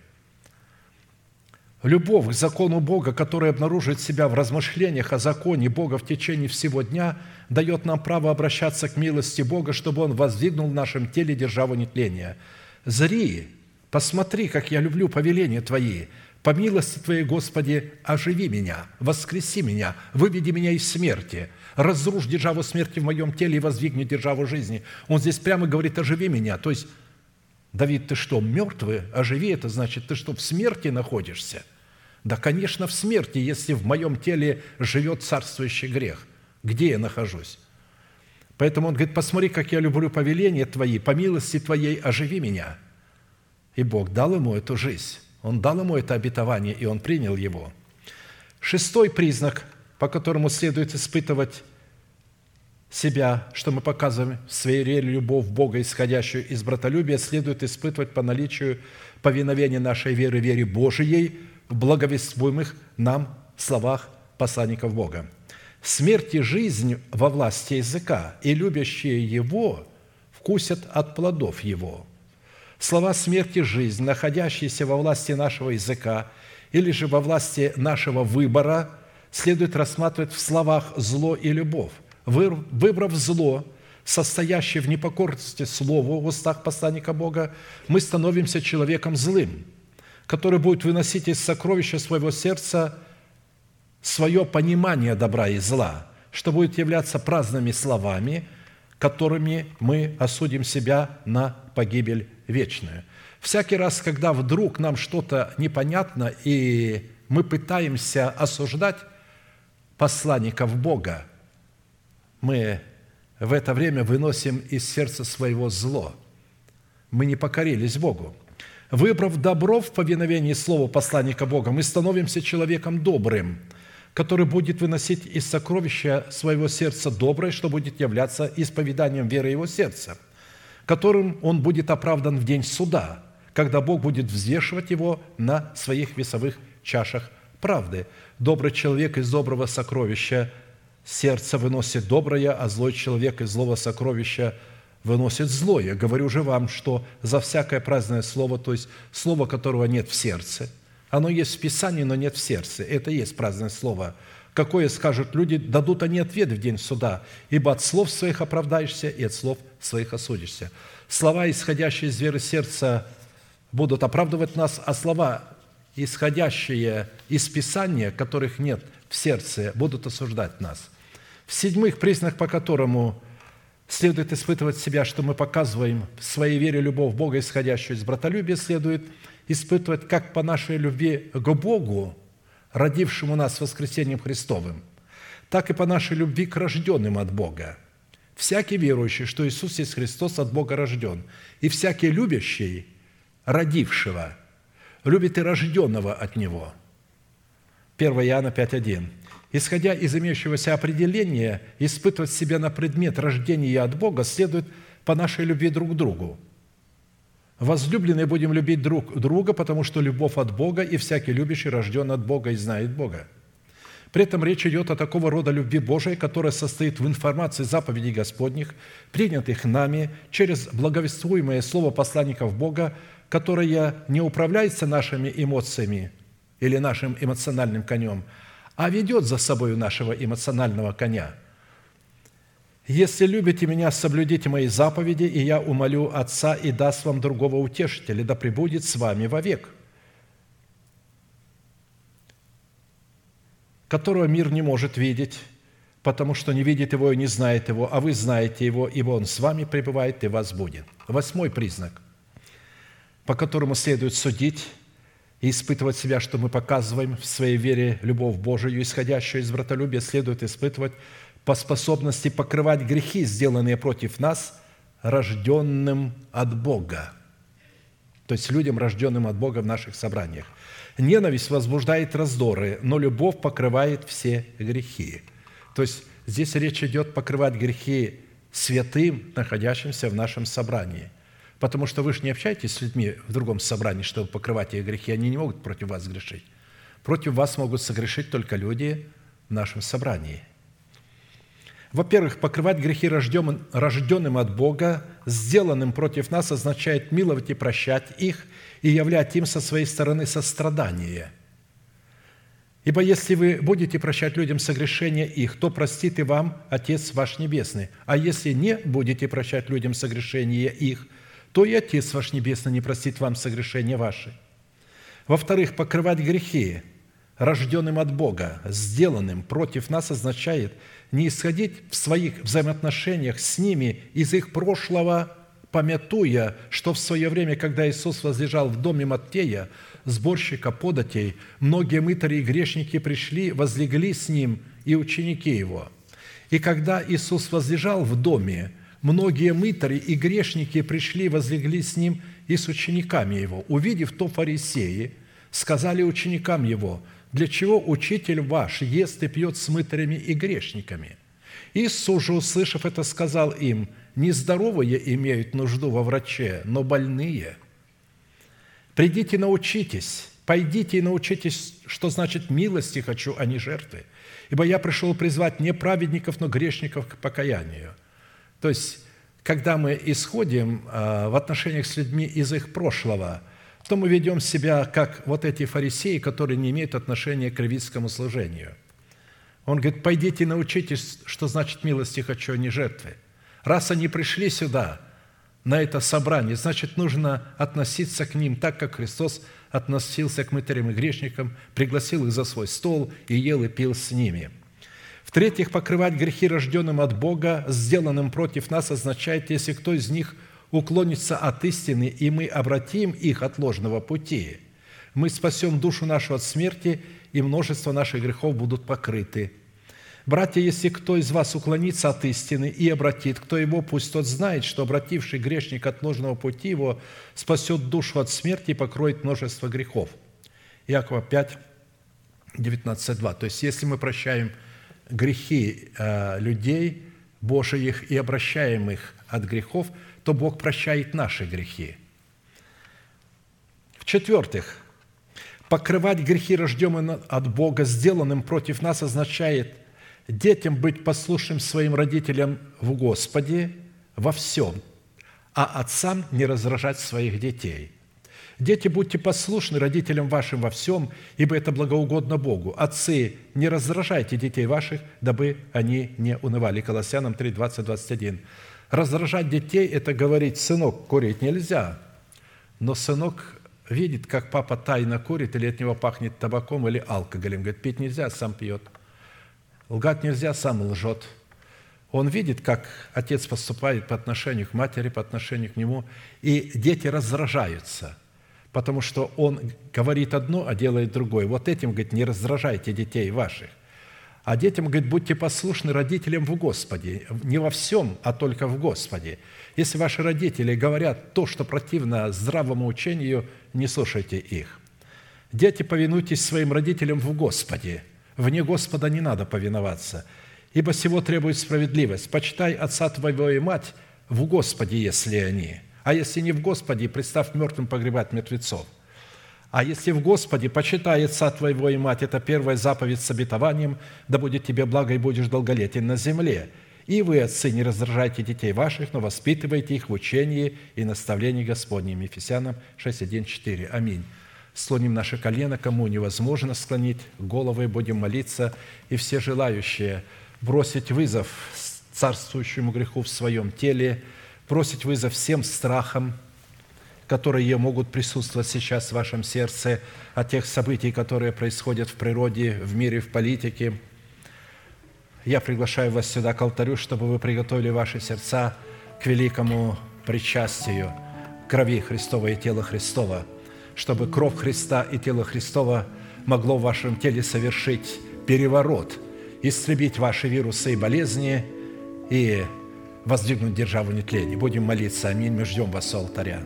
Любовь к закону Бога, которая обнаруживает себя в размышлениях о законе Бога в течение всего дня, дает нам право обращаться к милости Бога, чтобы Он воздвигнул в нашем теле державу нетления. «Зри, посмотри, как я люблю повеления Твои, по милости Твоей, Господи, оживи меня, воскреси меня, выведи меня из смерти, разрушь державу смерти в моем теле и воздвигни державу жизни». Он здесь прямо говорит «оживи меня», то есть Давид, ты что, мертвый? Оживи, это значит, ты что, в смерти находишься? Да, конечно, в смерти, если в моем теле живет царствующий грех. Где я нахожусь? Поэтому он говорит, посмотри, как я люблю повеления Твои, по милости Твоей оживи меня. И Бог дал ему эту жизнь. Он дал ему это обетование, и он принял его. Шестой признак, по которому следует испытывать себя, что мы показываем в своей вере любовь Бога, исходящую из братолюбия, следует испытывать по наличию повиновения нашей веры, вере Божией в благовествуемых нам словах посланников Бога. Смерть и жизнь во власти языка, и любящие его вкусят от плодов его. Слова «смерть» и «жизнь», находящиеся во власти нашего языка или же во власти нашего выбора, следует рассматривать в словах «зло» и «любовь». Вы- Выбрав зло, состоящее в непокорности Слову в устах посланника Бога, мы становимся человеком злым, который будет выносить из сокровища своего сердца свое понимание добра и зла, что будет являться праздными словами, которыми мы осудим себя на погибель вечную. Всякий раз, когда вдруг нам что-то непонятно, и мы пытаемся осуждать посланников Бога, мы в это время выносим из сердца своего зло. Мы не покорились Богу. Выбрав добро в повиновении Слова посланника Бога, мы становимся человеком добрым, который будет выносить из сокровища своего сердца доброе, что будет являться исповеданием веры его сердца, которым он будет оправдан в день суда, когда Бог будет взвешивать его на своих весовых чашах правды. Добрый человек из доброго сокровища сердца выносит доброе, а злой человек из злого сокровища выносит злое. Говорю же вам, что за всякое праздное слово, то есть слово, которого нет в сердце, оно есть в Писании, но нет в сердце. Это и есть праздное слово. Какое скажут люди, дадут они ответ в день суда, ибо от слов своих оправдаешься и от слов своих осудишься. Слова, исходящие из веры сердца, будут оправдывать нас, а слова, исходящие из Писания, которых нет в сердце, будут осуждать нас. В-седьмых, признак, по которому следует испытывать себя, что мы показываем в своей вере любовь Бога, исходящую из братолюбия, следует испытывать как по нашей любви к Богу, родившему нас воскресением Христовым, так и по нашей любви к рожденным от Бога. Всякий верующий, что Иисус есть Христос, от Бога рожден, и всякий любящий родившего, любит и рожденного от Него. 1 Иоанна 5.1. Исходя из имеющегося определения, испытывать себя на предмет рождения от Бога следует по нашей любви друг к другу. Возлюбленные будем любить друг друга, потому что любовь от Бога, и всякий любящий рожден от Бога и знает Бога. При этом речь идет о такого рода любви Божией, которая состоит в информации заповедей Господних, принятых нами через благовествуемое слово посланников Бога, которое не управляется нашими эмоциями или нашим эмоциональным конем, а ведет за собой нашего эмоционального коня. «Если любите Меня, соблюдите Мои заповеди, и Я умолю Отца и даст вам другого утешителя, да пребудет с вами вовек, которого мир не может видеть, потому что не видит его и не знает его, а вы знаете его, ибо он с вами пребывает и вас будет». Восьмой признак, по которому следует судить и испытывать себя, что мы показываем в своей вере любовь Божию, исходящую из братолюбия, следует испытывать по способности покрывать грехи, сделанные против нас, рожденным от Бога. То есть людям, рожденным от Бога в наших собраниях. Ненависть возбуждает раздоры, но любовь покрывает все грехи. То есть здесь речь идет покрывать грехи святым, находящимся в нашем собрании – Потому что вы же не общаетесь с людьми в другом собрании, чтобы покрывать их грехи. Они не могут против вас грешить. Против вас могут согрешить только люди в нашем собрании. Во-первых, покрывать грехи рожденным, рожденным от Бога, сделанным против нас, означает миловать и прощать их и являть им со своей стороны сострадание. Ибо если вы будете прощать людям согрешения их, то простит и вам Отец ваш Небесный. А если не будете прощать людям согрешения их – то и Отец ваш Небесный не простит вам согрешения ваши. Во-вторых, покрывать грехи, рожденным от Бога, сделанным против нас, означает не исходить в своих взаимоотношениях с ними из их прошлого, помятуя, что в свое время, когда Иисус возлежал в доме Маттея, сборщика податей, многие мытари и грешники пришли, возлегли с ним и ученики его. И когда Иисус возлежал в доме, многие мытари и грешники пришли, возлегли с ним и с учениками его. Увидев то фарисеи, сказали ученикам его, «Для чего учитель ваш ест и пьет с мытарями и грешниками?» Иисус же, услышав это, сказал им, «Нездоровые имеют нужду во враче, но больные. Придите, научитесь, пойдите и научитесь, что значит милости хочу, а не жертвы. Ибо я пришел призвать не праведников, но грешников к покаянию». То есть, когда мы исходим а, в отношениях с людьми из их прошлого, то мы ведем себя как вот эти фарисеи, которые не имеют отношения к левитскому служению. Он говорит, пойдите научитесь, что значит милости хочу, а не жертвы. Раз они пришли сюда, на это собрание, значит, нужно относиться к ним так, как Христос относился к мытарям и грешникам, пригласил их за свой стол и ел и пил с ними – в-третьих, покрывать грехи, рожденным от Бога, сделанным против нас, означает, если кто из них уклонится от истины, и мы обратим их от ложного пути, мы спасем душу нашу от смерти, и множество наших грехов будут покрыты. Братья, если кто из вас уклонится от истины и обратит, кто его, пусть тот знает, что обративший грешник от ложного пути его спасет душу от смерти и покроет множество грехов. Иакова 5, 19, 2. То есть, если мы прощаем грехи э, людей Божиих и обращаем их от грехов, то Бог прощает наши грехи. В-четвертых, покрывать грехи, рожденные от Бога, сделанным против нас, означает детям быть послушным своим родителям в Господе во всем, а отцам не раздражать своих детей – Дети, будьте послушны родителям вашим во всем, ибо это благоугодно Богу. Отцы, не раздражайте детей ваших, дабы они не унывали. Колоссянам 3, 20, 21. Раздражать детей – это говорить, сынок, курить нельзя. Но сынок видит, как папа тайно курит, или от него пахнет табаком или алкоголем. Говорит, пить нельзя, сам пьет. Лгать нельзя, сам лжет. Он видит, как отец поступает по отношению к матери, по отношению к нему, и дети раздражаются – потому что он говорит одно, а делает другое. Вот этим, говорит, не раздражайте детей ваших. А детям, говорит, будьте послушны родителям в Господе. Не во всем, а только в Господе. Если ваши родители говорят то, что противно здравому учению, не слушайте их. Дети, повинуйтесь своим родителям в Господе. Вне Господа не надо повиноваться, ибо всего требует справедливость. Почитай отца твоего и мать в Господе, если они – а если не в Господе, представь мертвым погребать мертвецов. А если в Господе, почитай отца твоего и мать, это первая заповедь с обетованием, да будет тебе благо и будешь долголетен на земле. И вы, отцы, не раздражайте детей ваших, но воспитывайте их в учении и наставлении Господнем. Ефесянам 6, 1, 4. Аминь. Слоним наше колено, кому невозможно склонить головы, будем молиться, и все желающие бросить вызов царствующему греху в своем теле – бросить вызов всем страхам, которые могут присутствовать сейчас в вашем сердце от тех событий, которые происходят в природе, в мире, в политике. Я приглашаю вас сюда к алтарю, чтобы вы приготовили ваши сердца к великому причастию крови Христова и тела Христова, чтобы кровь Христа и тело Христова могло в вашем теле совершить переворот, истребить ваши вирусы и болезни и воздвигнуть державу нетления. Будем молиться. Аминь. Мы ждем вас у алтаря.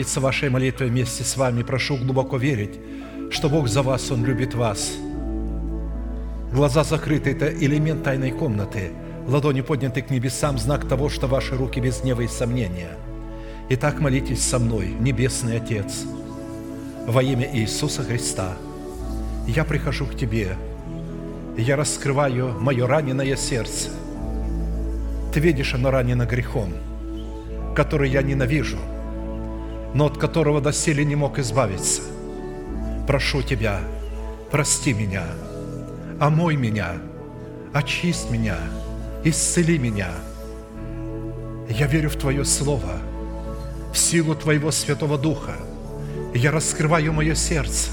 Молиться вашей молитвой вместе с вами. Прошу глубоко верить, что Бог за вас, Он любит вас. Глаза закрыты – это элемент тайной комнаты. Ладони подняты к небесам – знак того, что ваши руки без гнева и сомнения. Итак, молитесь со мной, Небесный Отец, во имя Иисуса Христа. Я прихожу к Тебе, я раскрываю мое раненое сердце. Ты видишь, оно ранено грехом, который я ненавижу – но от которого доселе не мог избавиться. Прошу Тебя, прости меня, омой меня, очисть меня, исцели меня. Я верю в Твое Слово, в силу Твоего Святого Духа. Я раскрываю мое сердце.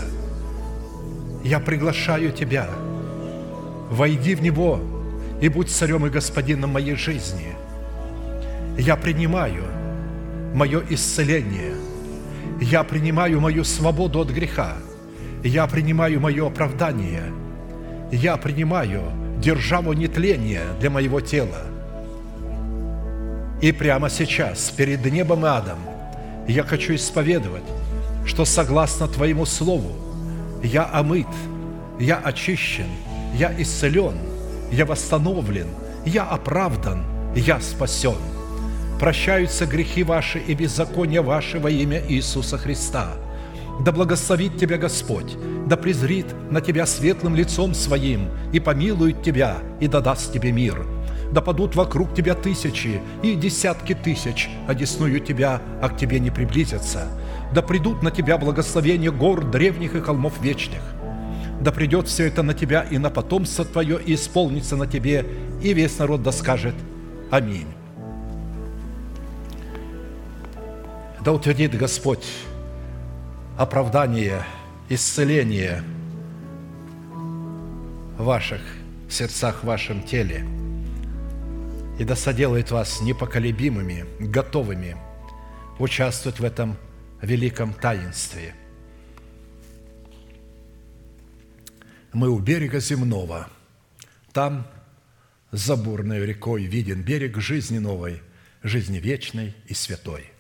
Я приглашаю Тебя. Войди в него и будь царем и господином моей жизни. Я принимаю мое исцеление. Я принимаю мою свободу от греха. Я принимаю мое оправдание. Я принимаю державу нетления для моего тела. И прямо сейчас, перед небом и адом, я хочу исповедовать, что согласно Твоему Слову я омыт, я очищен, я исцелен, я восстановлен, я оправдан, я спасен. Прощаются грехи ваши и беззакония ваши во имя Иисуса Христа. Да благословит тебя Господь, да презрит на тебя светлым лицом своим и помилует тебя и да даст тебе мир. Да падут вокруг тебя тысячи и десятки тысяч, одесную тебя, а к тебе не приблизятся. Да придут на тебя благословения гор древних и холмов вечных. Да придет все это на тебя и на потомство твое, и исполнится на тебе, и весь народ да скажет Аминь. Да утвердит Господь оправдание, исцеление в ваших сердцах, в вашем теле. И да соделает вас непоколебимыми, готовыми участвовать в этом великом таинстве. Мы у берега земного. Там за бурной рекой виден берег жизни новой, жизни вечной и святой –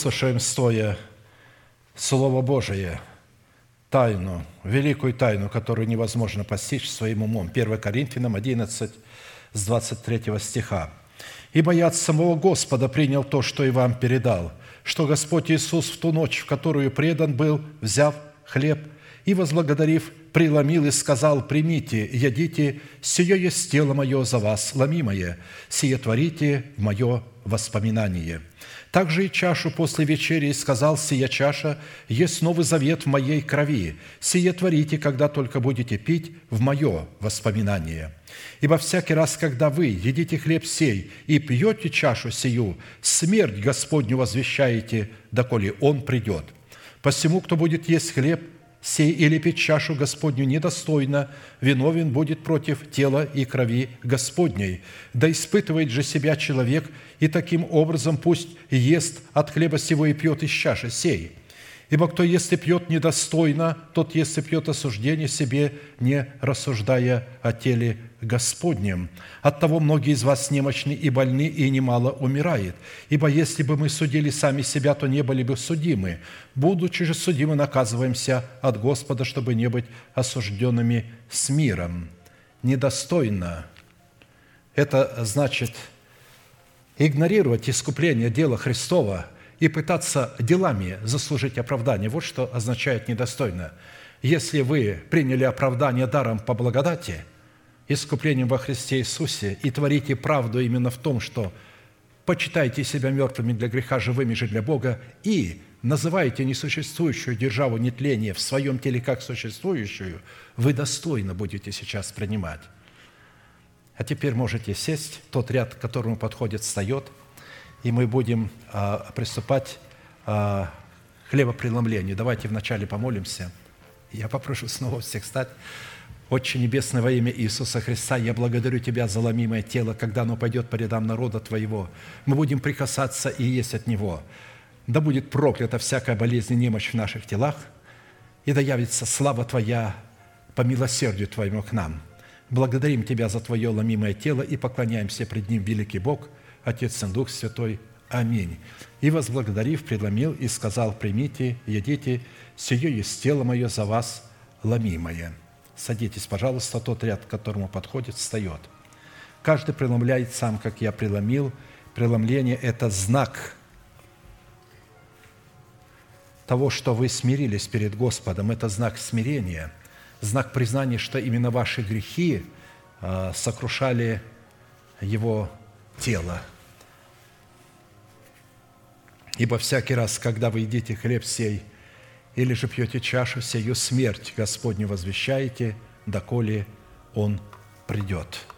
выслушаем стоя Слово Божие, тайну, великую тайну, которую невозможно постичь своим умом. 1 Коринфянам 11, с 23 стиха. «Ибо я от самого Господа принял то, что и вам передал, что Господь Иисус в ту ночь, в которую предан был, взяв хлеб и, возблагодарив, преломил и сказал, «Примите, едите, сие есть тело мое за вас, ломимое, сие творите в мое воспоминание». Также и чашу после вечери сказал, «Сия чаша есть новый завет в моей крови. Сие творите, когда только будете пить в мое воспоминание. Ибо всякий раз, когда вы едите хлеб сей и пьете чашу сию, смерть Господню возвещаете, доколе Он придет. Посему, кто будет есть хлеб сей или пить чашу Господню недостойно, виновен будет против тела и крови Господней. Да испытывает же себя человек, и таким образом пусть ест от хлеба сего и пьет из чаши сей. Ибо кто ест и пьет недостойно, тот ест и пьет осуждение себе, не рассуждая о теле Господнем. Оттого многие из вас немощны и больны, и немало умирает. Ибо если бы мы судили сами себя, то не были бы судимы. Будучи же судимы, наказываемся от Господа, чтобы не быть осужденными с миром. Недостойно – это значит игнорировать искупление дела Христова и пытаться делами заслужить оправдание. Вот что означает недостойно. Если вы приняли оправдание даром по благодати, искуплением во Христе Иисусе, и творите правду именно в том, что почитаете себя мертвыми для греха, живыми же для Бога, и называете несуществующую державу нетления в своем теле как существующую, вы достойно будете сейчас принимать. А теперь можете сесть. Тот ряд, к которому подходит, встает, и мы будем а, приступать а, к хлебопреломлению. Давайте вначале помолимся. Я попрошу снова всех стать. Отче Небесный, во имя Иисуса Христа, я благодарю Тебя за ломимое тело, когда оно пойдет по рядам народа Твоего. Мы будем прикасаться и есть от Него. Да будет проклята всякая болезнь и немощь в наших телах, и да явится слава Твоя по милосердию Твоему к нам. Благодарим Тебя за Твое ломимое тело и поклоняемся пред Ним, великий Бог, Отец и Дух Святой. Аминь. И возблагодарив, предломил и сказал, примите, едите, сие есть тело мое за вас, ломимое. Садитесь, пожалуйста, тот ряд, к которому подходит, встает. Каждый преломляет сам, как я преломил. Преломление – это знак того, что вы смирились перед Господом. Это знак смирения, знак признания, что именно ваши грехи а, сокрушали Его тело. Ибо всякий раз, когда вы едите хлеб сей – или же пьете чашу сию смерть Господню возвещаете, доколе Он придет».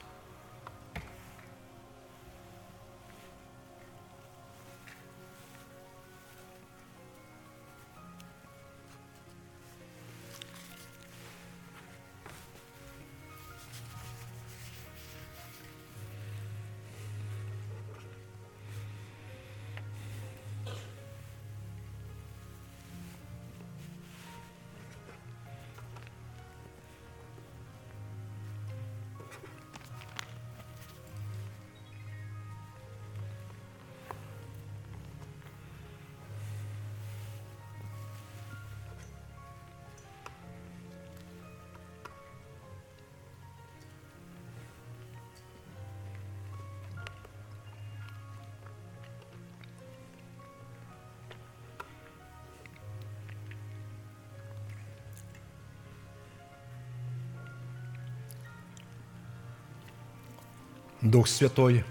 Дух Святой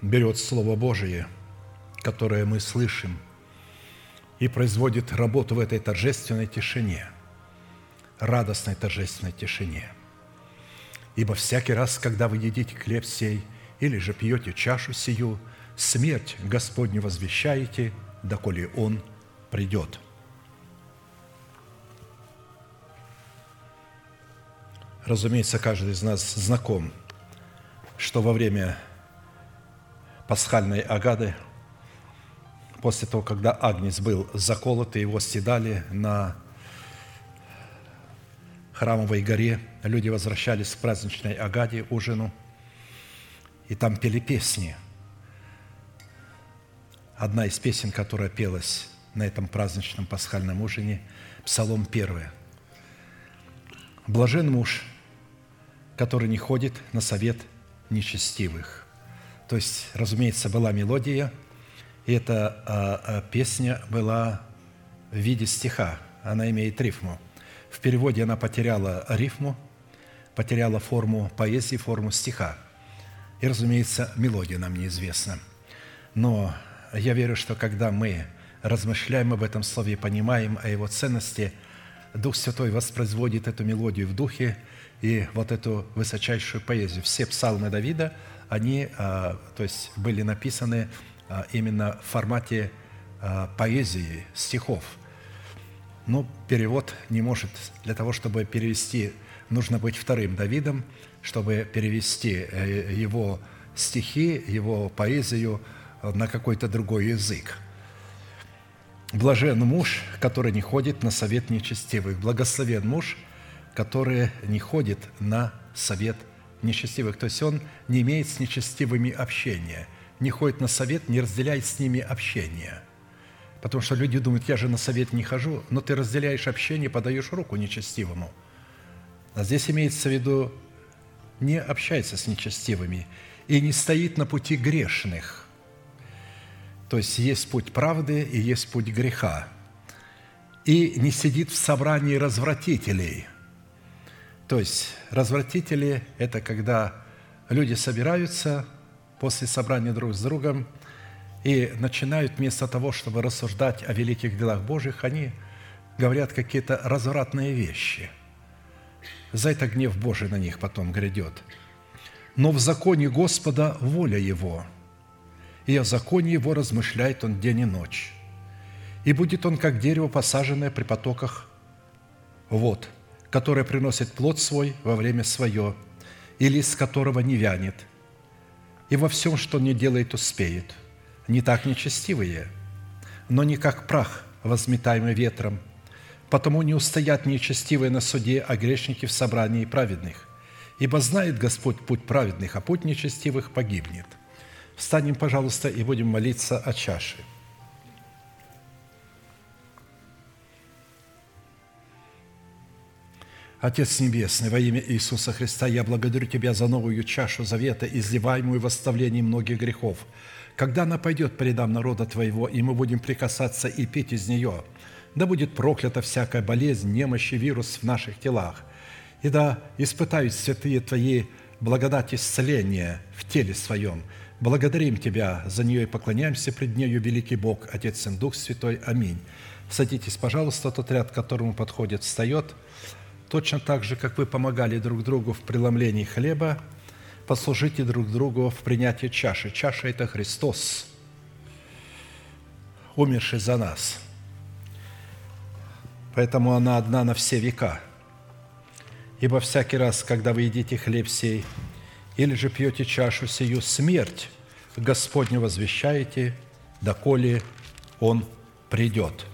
берет Слово Божие, которое мы слышим, и производит работу в этой торжественной тишине, радостной торжественной тишине. Ибо всякий раз, когда вы едите хлеб сей или же пьете чашу сию, смерть Господню возвещаете, доколе Он придет». Разумеется, каждый из нас знаком – что во время пасхальной агады, после того, когда Агнец был заколот, и его стидали на храмовой горе, люди возвращались к праздничной агаде, ужину, и там пели песни. одна из песен, которая пелась на этом праздничном пасхальном ужине, Псалом 1. «Блажен муж, который не ходит на совет нечестивых». То есть, разумеется, была мелодия, и эта а, а, песня была в виде стиха, она имеет рифму. В переводе она потеряла рифму, потеряла форму поэзии, форму стиха. И, разумеется, мелодия нам неизвестна. Но я верю, что когда мы размышляем об этом слове и понимаем о его ценности, Дух Святой воспроизводит эту мелодию в духе и вот эту высочайшую поэзию. Все псалмы Давида, они а, то есть, были написаны а, именно в формате а, поэзии, стихов. Но перевод не может, для того, чтобы перевести, нужно быть вторым Давидом, чтобы перевести э, его стихи, его поэзию – на какой-то другой язык. Блажен муж, который не ходит на совет нечестивых. Благословен муж, который не ходит на совет нечестивых. То есть он не имеет с нечестивыми общения, не ходит на совет, не разделяет с ними общение. Потому что люди думают, я же на совет не хожу, но ты разделяешь общение, подаешь руку нечестивому. А здесь имеется в виду, не общается с нечестивыми и не стоит на пути грешных – то есть есть путь правды и есть путь греха. И не сидит в собрании развратителей. То есть развратители – это когда люди собираются после собрания друг с другом и начинают вместо того, чтобы рассуждать о великих делах Божьих, они говорят какие-то развратные вещи. За это гнев Божий на них потом грядет. Но в законе Господа воля Его – и о законе его размышляет он день и ночь. И будет он, как дерево, посаженное при потоках вод, которое приносит плод свой во время свое, и лист которого не вянет, и во всем, что не делает, успеет. Не так нечестивые, но не как прах, возметаемый ветром, потому не устоят нечестивые на суде, а грешники в собрании праведных. Ибо знает Господь путь праведных, а путь нечестивых погибнет. Встанем, пожалуйста, и будем молиться о чаше. Отец Небесный, во имя Иисуса Христа, я благодарю Тебя за новую чашу завета, изливаемую в оставлении многих грехов. Когда она пойдет по народа Твоего, и мы будем прикасаться и пить из нее, да будет проклята всякая болезнь, немощь и вирус в наших телах, и да испытают святые Твои благодать исцеления в теле своем – Благодарим Тебя за нее и поклоняемся пред нею, великий Бог, Отец, Сын, Дух Святой. Аминь. Садитесь, пожалуйста, тот ряд, к которому подходит, встает. Точно так же, как вы помогали друг другу в преломлении хлеба, послужите друг другу в принятии чаши. Чаша – это Христос, умерший за нас. Поэтому она одна на все века. Ибо всякий раз, когда вы едите хлеб сей – или же пьете чашу сию, смерть Господню возвещаете, доколе Он придет».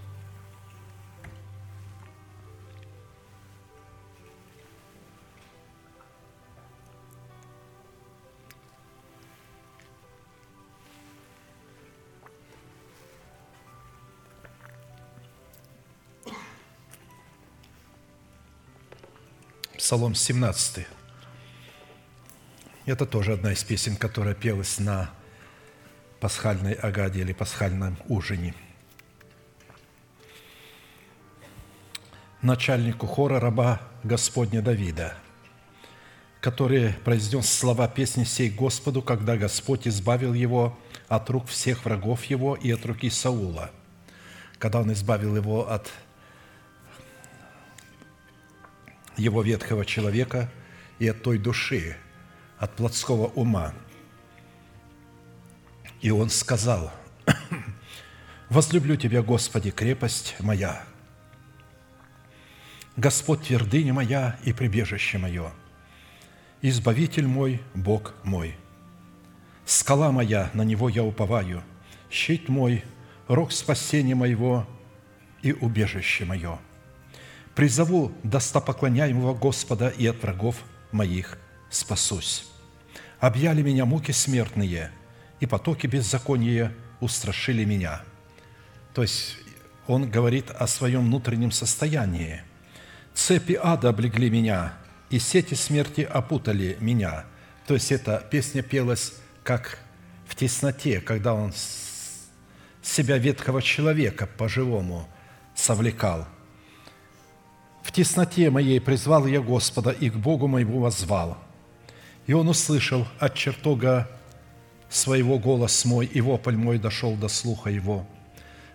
Псалом 17. Это тоже одна из песен, которая пелась на пасхальной агаде или пасхальном ужине. Начальнику хора раба Господня Давида, который произнес слова песни сей Господу, когда Господь избавил его от рук всех врагов его и от руки Саула, когда он избавил его от его ветхого человека и от той души, от плотского ума. И он сказал, «Возлюблю Тебя, Господи, крепость моя, Господь твердыня моя и прибежище мое, Избавитель мой, Бог мой. Скала моя, на Него я уповаю, щит мой, рог спасения моего и убежище мое. Призову достопоклоняемого Господа и от врагов моих спасусь объяли меня муки смертные, и потоки беззакония устрашили меня». То есть он говорит о своем внутреннем состоянии. «Цепи ада облегли меня, и сети смерти опутали меня». То есть эта песня пелась как в тесноте, когда он себя ветхого человека по-живому совлекал. «В тесноте моей призвал я Господа, и к Богу моему возвал. И он услышал от чертога своего голос мой, и вопль мой дошел до слуха его.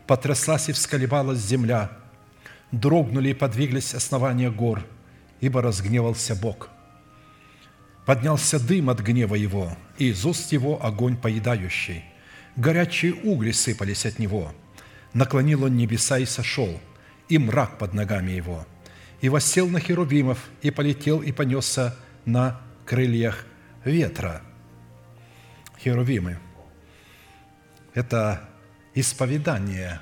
Потряслась и всколебалась земля, дрогнули и подвиглись основания гор, ибо разгневался Бог. Поднялся дым от гнева его, и из уст его огонь поедающий. Горячие угли сыпались от него. Наклонил он небеса и сошел, и мрак под ногами его. И воссел на херувимов, и полетел, и понесся на крыльях ветра. Херувимы – это исповедание,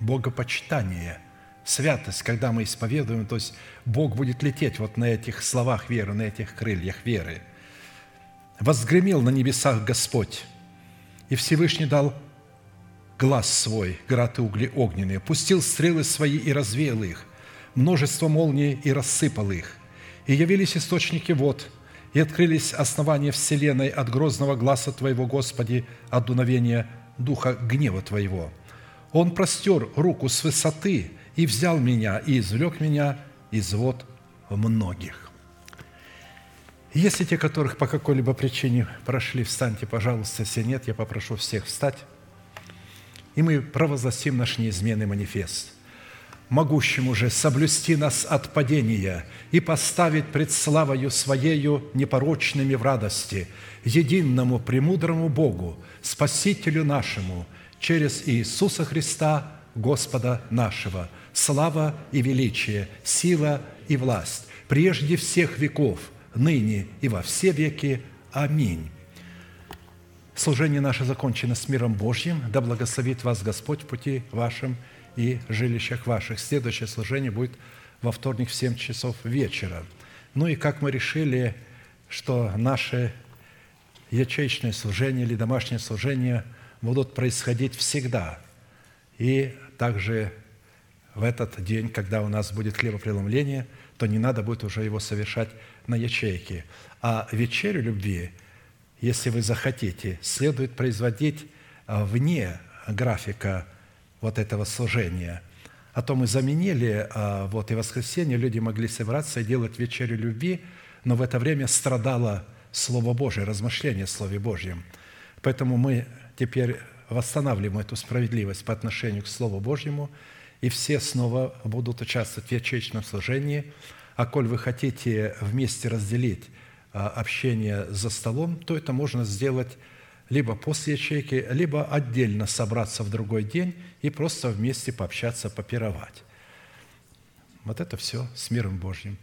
богопочитание, святость, когда мы исповедуем, то есть Бог будет лететь вот на этих словах веры, на этих крыльях веры. «Возгремел на небесах Господь, и Всевышний дал глаз свой, град и угли огненные, пустил стрелы свои и развеял их, множество молний и рассыпал их. И явились источники вод, и открылись основания вселенной от грозного глаза Твоего, Господи, от дуновения духа гнева Твоего. Он простер руку с высоты и взял меня, и извлек меня из вод многих». Если те, которых по какой-либо причине прошли, встаньте, пожалуйста. Если нет, я попрошу всех встать. И мы провозгласим наш неизменный манифест. Могущему же соблюсти нас от падения и поставить пред славою Своею непорочными в радости, единому премудрому Богу, Спасителю нашему, через Иисуса Христа, Господа нашего, слава и величие, сила и власть, прежде всех веков, ныне и во все веки. Аминь. Служение наше закончено с миром Божьим. Да благословит вас Господь в пути вашем и жилищах ваших. Следующее служение будет во вторник в 7 часов вечера. Ну и как мы решили, что наши ячеечные служения или домашние служения будут происходить всегда. И также в этот день, когда у нас будет хлебопреломление, то не надо будет уже его совершать на ячейке. А вечерю любви, если вы захотите, следует производить а, вне графика вот этого служения. А то мы заменили, а, вот и в воскресенье люди могли собраться и делать вечерю любви, но в это время страдало Слово Божие, размышление о Слове Божьем. Поэтому мы теперь восстанавливаем эту справедливость по отношению к Слову Божьему, и все снова будут участвовать в ячеечном служении. А коль вы хотите вместе разделить а, общение за столом, то это можно сделать либо после ячейки, либо отдельно собраться в другой день и просто вместе пообщаться, попировать. Вот это все с миром Божьим.